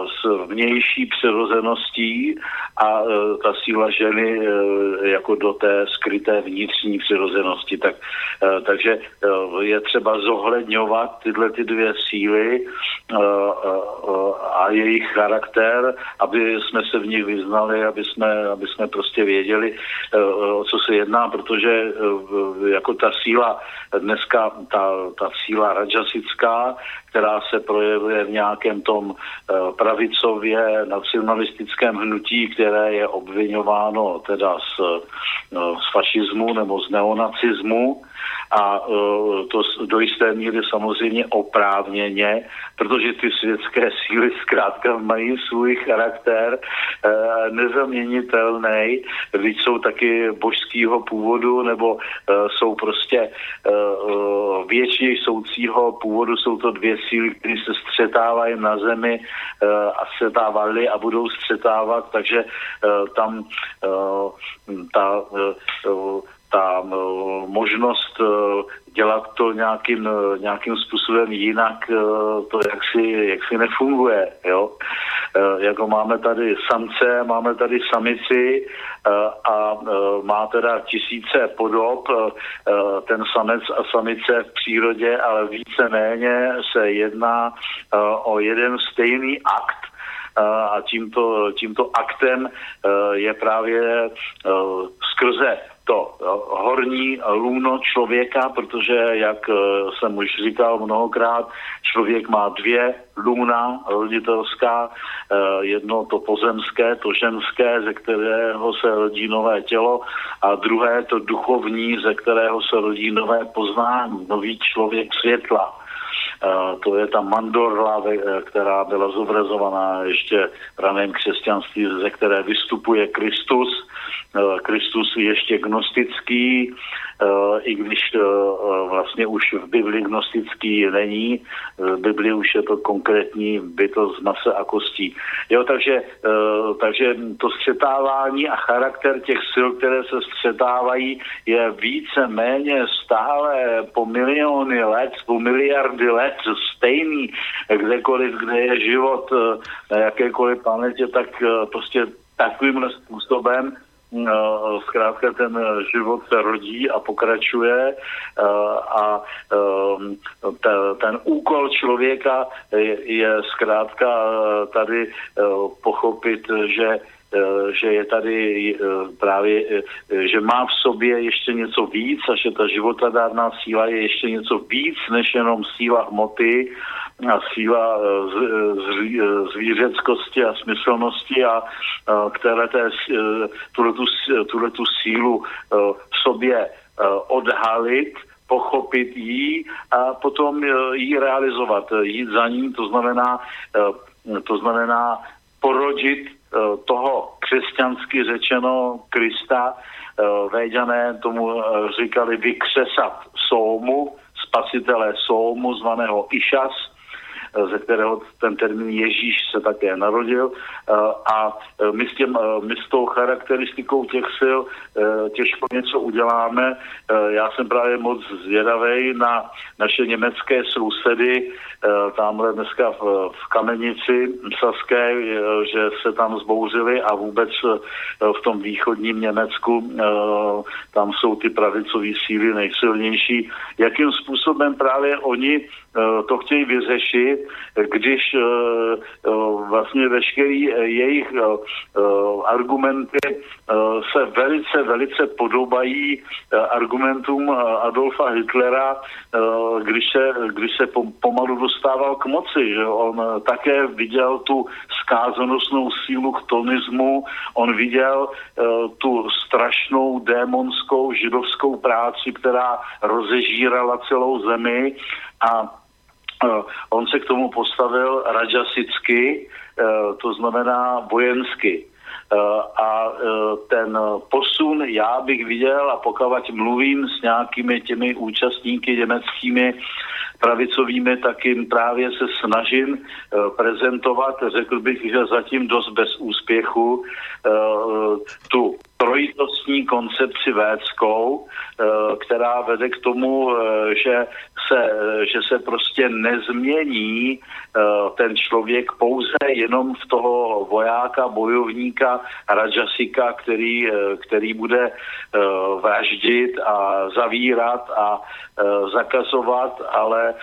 s vnější přirozeností a e, ta síla ženy jako do té skryté vnitřní přirozenosti. Tak, takže je třeba zohledňovat tyhle ty dvě síly a jejich charakter, aby jsme se v nich vyznali, aby jsme, aby jsme prostě věděli, o co se jedná, protože jako ta síla dneska, ta, ta síla rajasická, která se projevuje v nějakém tom pravicově nacionalistickém hnutí, které je obvinováno teda z, z fašismu nebo z neonacismu, a uh, to do jisté míry samozřejmě oprávněně, protože ty světské síly zkrátka mají svůj charakter uh, nezaměnitelný, když jsou taky božského původu nebo uh, jsou prostě větší soucího původu, jsou to dvě síly, které se střetávají na zemi a střetávaly a budou střetávat, takže tam ta ta uh, možnost uh, dělat to nějakým, uh, nějakým způsobem jinak, to jaksi, jaksi nefunguje. Jo? Jako máme tady samce, máme tady samici a má teda tisíce podob ten samec a samice v přírodě, ale více-méně se jedná o jeden stejný akt, a tímto, tímto aktem je právě skrze to horní lůno člověka, protože, jak eh, jsem už říkal mnohokrát, člověk má dvě lůna roditelská, eh, jedno to pozemské, to ženské, ze kterého se rodí nové tělo a druhé to duchovní, ze kterého se rodí nové poznání, nový člověk světla. Uh, to je ta mandorla, která byla zobrazovaná ještě v raném křesťanství, ze které vystupuje Kristus Eh, Kristus ještě gnostický, eh, i když eh, vlastně už v Bibli gnostický není. V Bibli už je to konkrétní bytost z mase a kostí. Jo, takže, takže to střetávání a charakter těch sil, které se střetávají, je více méně stále po miliony let, po miliardy let stejný, kdekoliv, kde je život na jakékoliv planetě, tak prostě takovýmhle způsobem No, zkrátka ten život se rodí a pokračuje eh, a ehm, ten úkol člověka je zkrátka eh, tady eh, pochopit, že že je tady právě, že má v sobě ještě něco víc a že ta životadárná síla je ještě něco víc než jenom síla hmoty a síla zvířeckosti a smyslnosti a které té, tuhle tu sílu v sobě odhalit, pochopit jí a potom ji realizovat, jít za ní, to znamená, to znamená porodit toho křesťansky řečeno Krista, Véďané tomu říkali vykřesat soumu, spasitele soumu zvaného Išas, ze kterého ten termín Ježíš se také narodil a my s, těm, my s tou charakteristikou těch sil těžko něco uděláme. Já jsem právě moc zvědavý na naše německé sousedy, tamhle dneska v, v Kamenici Saské, že se tam zbouřili a vůbec v tom východním Německu tam jsou ty pravicové síly nejsilnější. Jakým způsobem právě oni Eh, to chtějí vyřešit, když eh, eh, vlastně veškerý jejich argumenty se velice, velice podobají argumentům Adolfa Hitlera, když se, když se pomalu dostával k moci. Že on také viděl tu skázanosnou sílu k tonismu, on viděl tu strašnou démonskou židovskou práci, která rozežírala celou zemi a Eh, on se k tomu postavil rajasicky, eh, to znamená vojensky. Eh, a ten posun já bych viděl a pokud mluvím s nějakými těmi účastníky německými pravicovými, tak jim právě se snažím prezentovat, řekl bych, že zatím dost bez úspěchu, tu trojitostní koncepci védskou, která vede k tomu, že se, že se prostě nezmění ten člověk pouze jenom v toho vojáka, bojovníka, Rajasika, který, který bude vraždit a zavírat a zakazovat, ale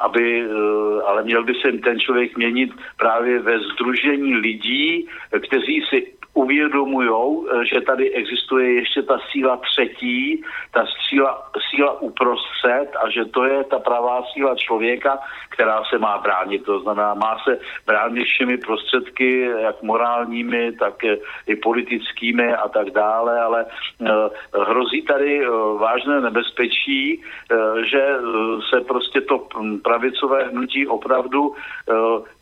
aby, ale měl by se ten člověk měnit právě ve združení lidí, kteří si uvědomují, eh, že tady existuje ještě ta síla třetí, ta síla, síla uprostřed a že to je ta pravá síla člověka, která se má bránit. To znamená, má se bránit všemi prostředky, jak morálními, tak i politickými a tak dále, ale eh, hrozí tady eh, vážné nebezpečí, že se prostě to pravicové hnutí opravdu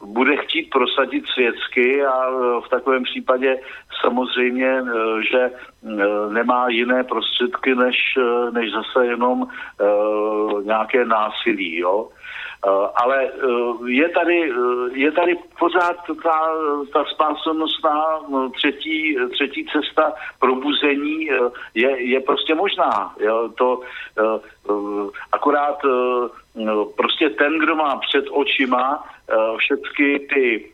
bude chtít prosadit světsky a v takovém případě samozřejmě, eh, že eh, nemá jiné prostředky, než, eh, než zase jenom nějaké násilí. Jo? Ale je tady, je tady pořád ta, ta spásonosná no, třetí, třetí cesta probuzení je, je prostě možná. Jo? To, akorát prostě ten, kdo má před očima všechny ty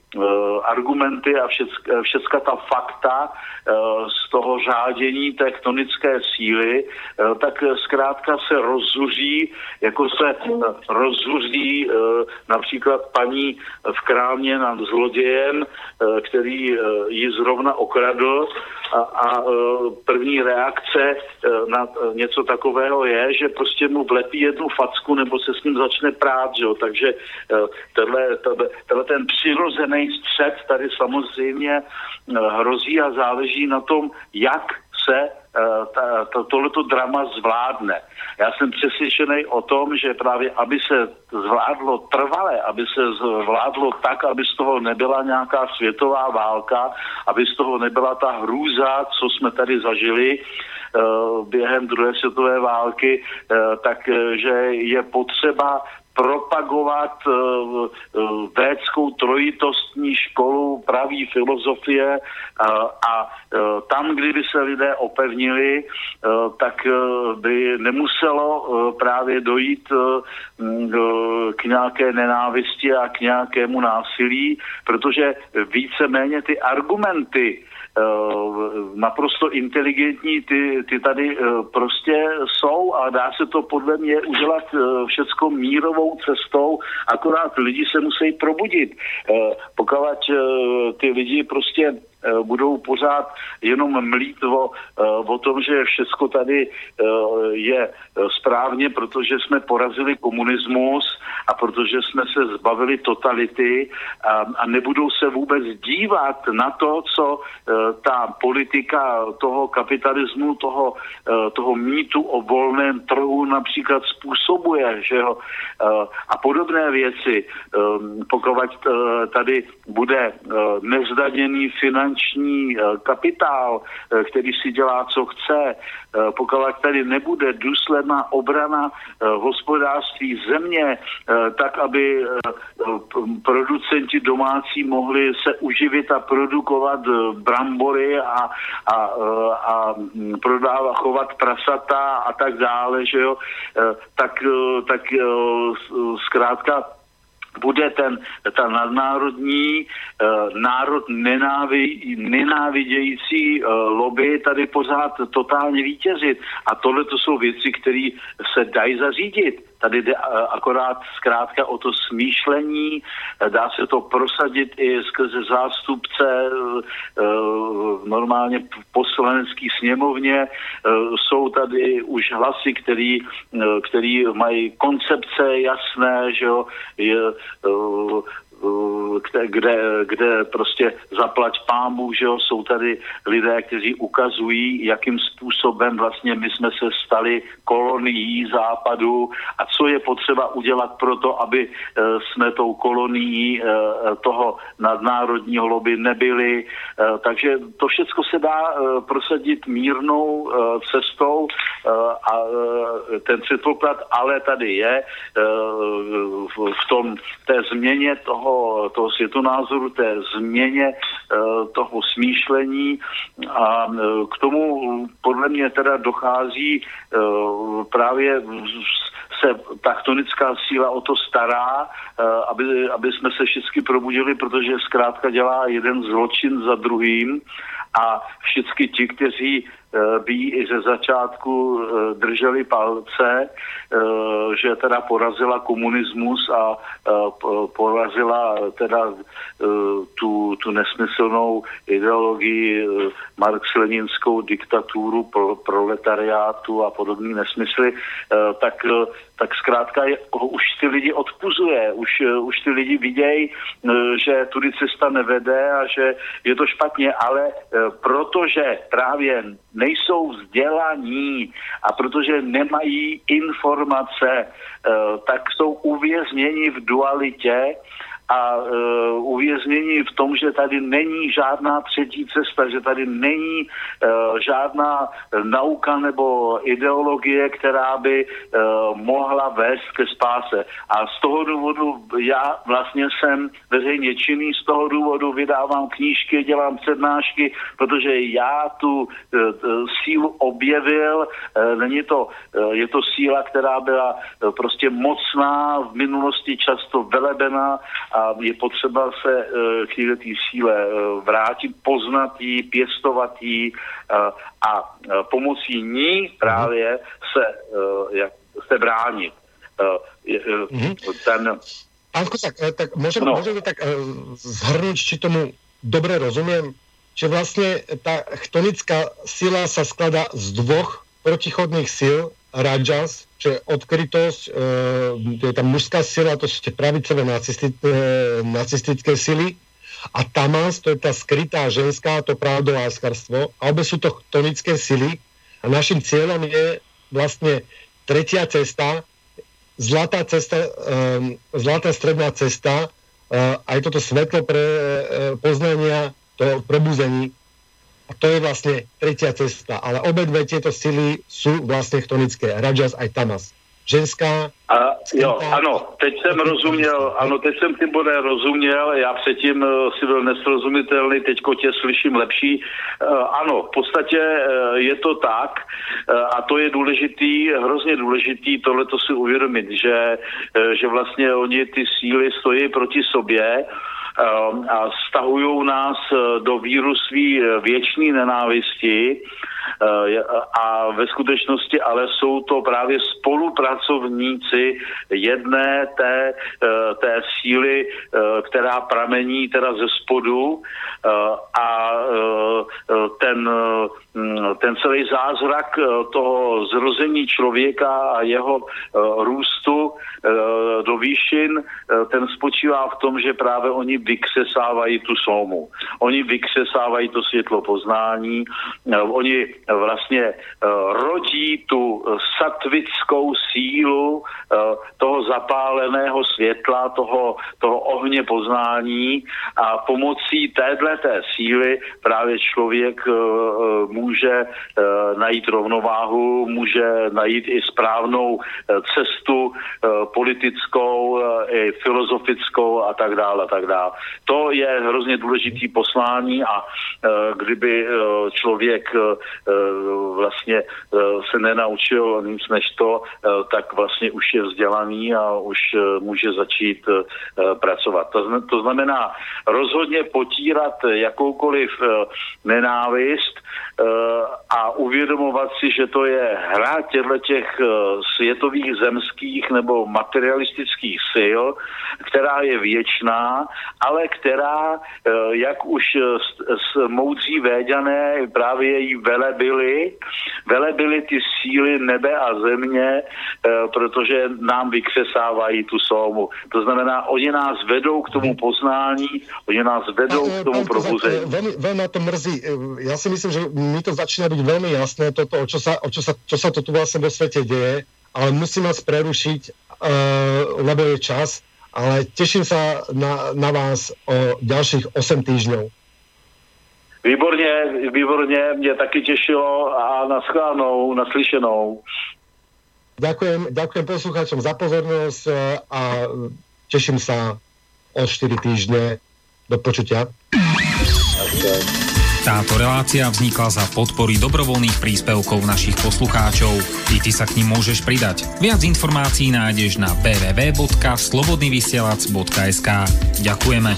argumenty a všecka, všecka ta fakta eh, z toho řádění tektonické síly, eh, tak zkrátka se rozzuří, jako se rozzuří například paní v krámě nad zlodějem, který ji zrovna okradl a, a první reakce na něco takového je, že prostě mu vlepí jednu facku nebo se s ním začne prát, že jo? takže tenhle, tenhle ten přirozený žádný střed tady samozřejmě eh, hrozí a záleží na tom, jak se eh, to, tohleto drama zvládne. Já jsem přesvědčený o tom, že právě aby se zvládlo trvale, aby se zvládlo tak, aby z toho nebyla nějaká světová válka, aby z toho nebyla ta hrůza, co jsme tady zažili uh, během druhé světové války, takže je potřeba propagovat uh, uh, védskou trojitostní školu praví filozofie uh, a tam, kdyby se lidé opevnili, tak by nemuselo právě dojít uh, k nějaké nenávisti a k nějakému násilí, protože víceméně ty argumenty, Eh, naprosto inteligentní, ty, ty tady eh, prostě jsou a dá se to podle mě udělat eh, všecko mírovou cestou, akorát lidi se musí probudit. Pokud ty lidi prostě Eh, budou pořád jenom mlít o, eh, o tom, že všechno tady eh, je správně, protože jsme porazili komunismus a protože jsme se zbavili totality a, a nebudou se vůbec dívat na to, co ta politika toho kapitalismu, toho, toho mýtu o volném trhu například způsobuje, že jo, a podobné věci, pokud tady bude nezdaněný finanční finanční kapitál, který si dělá, co chce, pokud tady nebude důsledná obrana hospodářství země, tak aby producenti domácí mohli se uživit a produkovat brambory a, a, a prodávat, chovat prasata a tak dále, že jo, tak, tak zkrátka bude ten, ta nadnárodní uh, národ nenávi, nenávidějící uh, lobby tady pořád totálně vítězit. A tohle to jsou věci, které se dají zařídit. Tady jde akorát zkrátka o to smýšlení, dá se to prosadit i skrze zástupce e, normálně v poslanecké sněmovně. Jsou tady už hlasy, který, který mají koncepce jasné, že jo, je, kde, kde prostě zaplať pámu, že jo, jsou tady lidé, kteří ukazují, jakým způsobem vlastně my jsme se stali kolonií západu a co je potřeba udělat pro to, aby eh, jsme tou kolonií eh, toho nadnárodního lobby nebyli. Eh, takže to všechno se dá prosadit mírnou cestou a ten předpoklad ale tady je v tom té změně toho, toho světonázoru, té změně toho smýšlení. A k tomu podle mě teda dochází právě se taktonická síla o to stará, eh, aby, aby jsme se všichni probudili, protože zkrátka dělá jeden zločin za druhým. A všichni ti, kteří Eh, by i ze začátku eh, drželi palce, eh, že teda porazila komunismus a porazila teda tu, tu nesmyslnou ideologii marx-leninskou diktaturu pro, proletariátu a podobné nesmysly, tak, tak zkrátka je, už ty lidi odpuzuje, už, už ty lidi vidějí, že tudy cesta nevede a že je to špatně, ale protože právě nejsou vzdělaní a protože nemají informace, eh, tak jsou uvězněni v dualitě a uh, uvěznění v tom, že tady není žádná třetí cesta, že tady není uh, žádná nauka nebo ideologie, která by uh, mohla vést ke spáse. A z toho důvodu já vlastně jsem veřejně činný, z toho důvodu vydávám knížky, dělám přednášky, protože já tu uh, sílu objevil, uh, není to, uh, je to síla, která byla uh, prostě mocná, v minulosti často velebená a je potřeba se eh, k této síle eh, vrátit, poznat ji, pěstovat ji eh, a pomocí ní právě se, jak, se bránit. Mm-hmm. Ten, Anko, tak, tak můžeme, no. můžeme tak zhrnout, či tomu dobře rozumím, že vlastně ta chtonická síla se skladá z dvoch protichodných sil, Rajas, je odkrytosť, e, je tam mužská sila, to sú tie pravicové nacisti, e, nacistické sily a Tamas, to je tá skrytá ženská, to pravdoláskarstvo a obe sú to tonické sily a našim cieľom je vlastne tretia cesta, zlatá cesta, e, zlatá stredná cesta, e, aj toto svetlo pre e, poznania, to probuzení a to je vlastně tretia cesta. Ale obě dvě tyto síly jsou vlastně chtonické. Rajas a Tamas. Ženská. A, jo, ano, teď jsem rozuměl, ano, teď jsem ty bude rozuměl, já předtím uh, si byl nesrozumitelný, teď tě slyším lepší. Uh, ano, v podstatě uh, je to tak uh, a to je důležitý, hrozně důležitý tohle to si uvědomit, že, uh, že vlastně oni ty síly stojí proti sobě Ehm, a stahují nás eh, do víru svý eh, věčný nenávisti a ve skutečnosti ale jsou to právě spolupracovníci jedné té, té síly, která pramení teda ze spodu a ten, mm, ten celý zázrak toho zrození člověka a jeho růstu do výšin, ten spočívá v tom, že právě oni vykřesávají tu somu. Oni vykřesávají to světlo poznání, oni vlastně rodí tu satvickou sílu toho zapáleného světla, toho, toho ohně poznání a pomocí téhle té síly právě člověk může najít rovnováhu, může najít i správnou cestu politickou, i filozofickou a tak dále a tak dále. To je hrozně důležitý poslání a kdyby člověk vlastně uh, se nenaučil nic než to, uh, tak vlastně už je vzdělaný a už může začít pracovat. To, znamená rozhodně potírat jakoukoliv nenávist a uvědomovat si, že to je hra těchto těch světových zemských nebo materialistických sil, která je věčná, ale která, jak už moudří véďané právě její velebily, velebily ty síly nebe a země, uh, protože nám vykřesávají tu somu. To znamená, oni nás vedou k tomu poznání, oni nás vedou k tomu probuzení. Veľmi, veľmi to mrzí. Ja si myslím, že mi to začína byť veľmi jasné, toto, o čo sa, o čo sa, čo sa to tu vlastne vo svete deje, ale musím vás prerušiť, uh, lebo je čas, ale teším sa na, na vás o ďalších 8 týždňov. Výborně, výborně, mě taky těšilo a naschledanou, naslyšenou. Ďakujem, ďakujem poslucháčom za pozornosť e, a teším sa o 4 týždne. Do počutia. Táto relácia vznikla za podpory dobrovoľných príspevkov našich poslucháčov. I ty sa k ním môžeš pridať. Viac informácií nájdeš na www.slobodnyvysielac.sk Ďakujeme.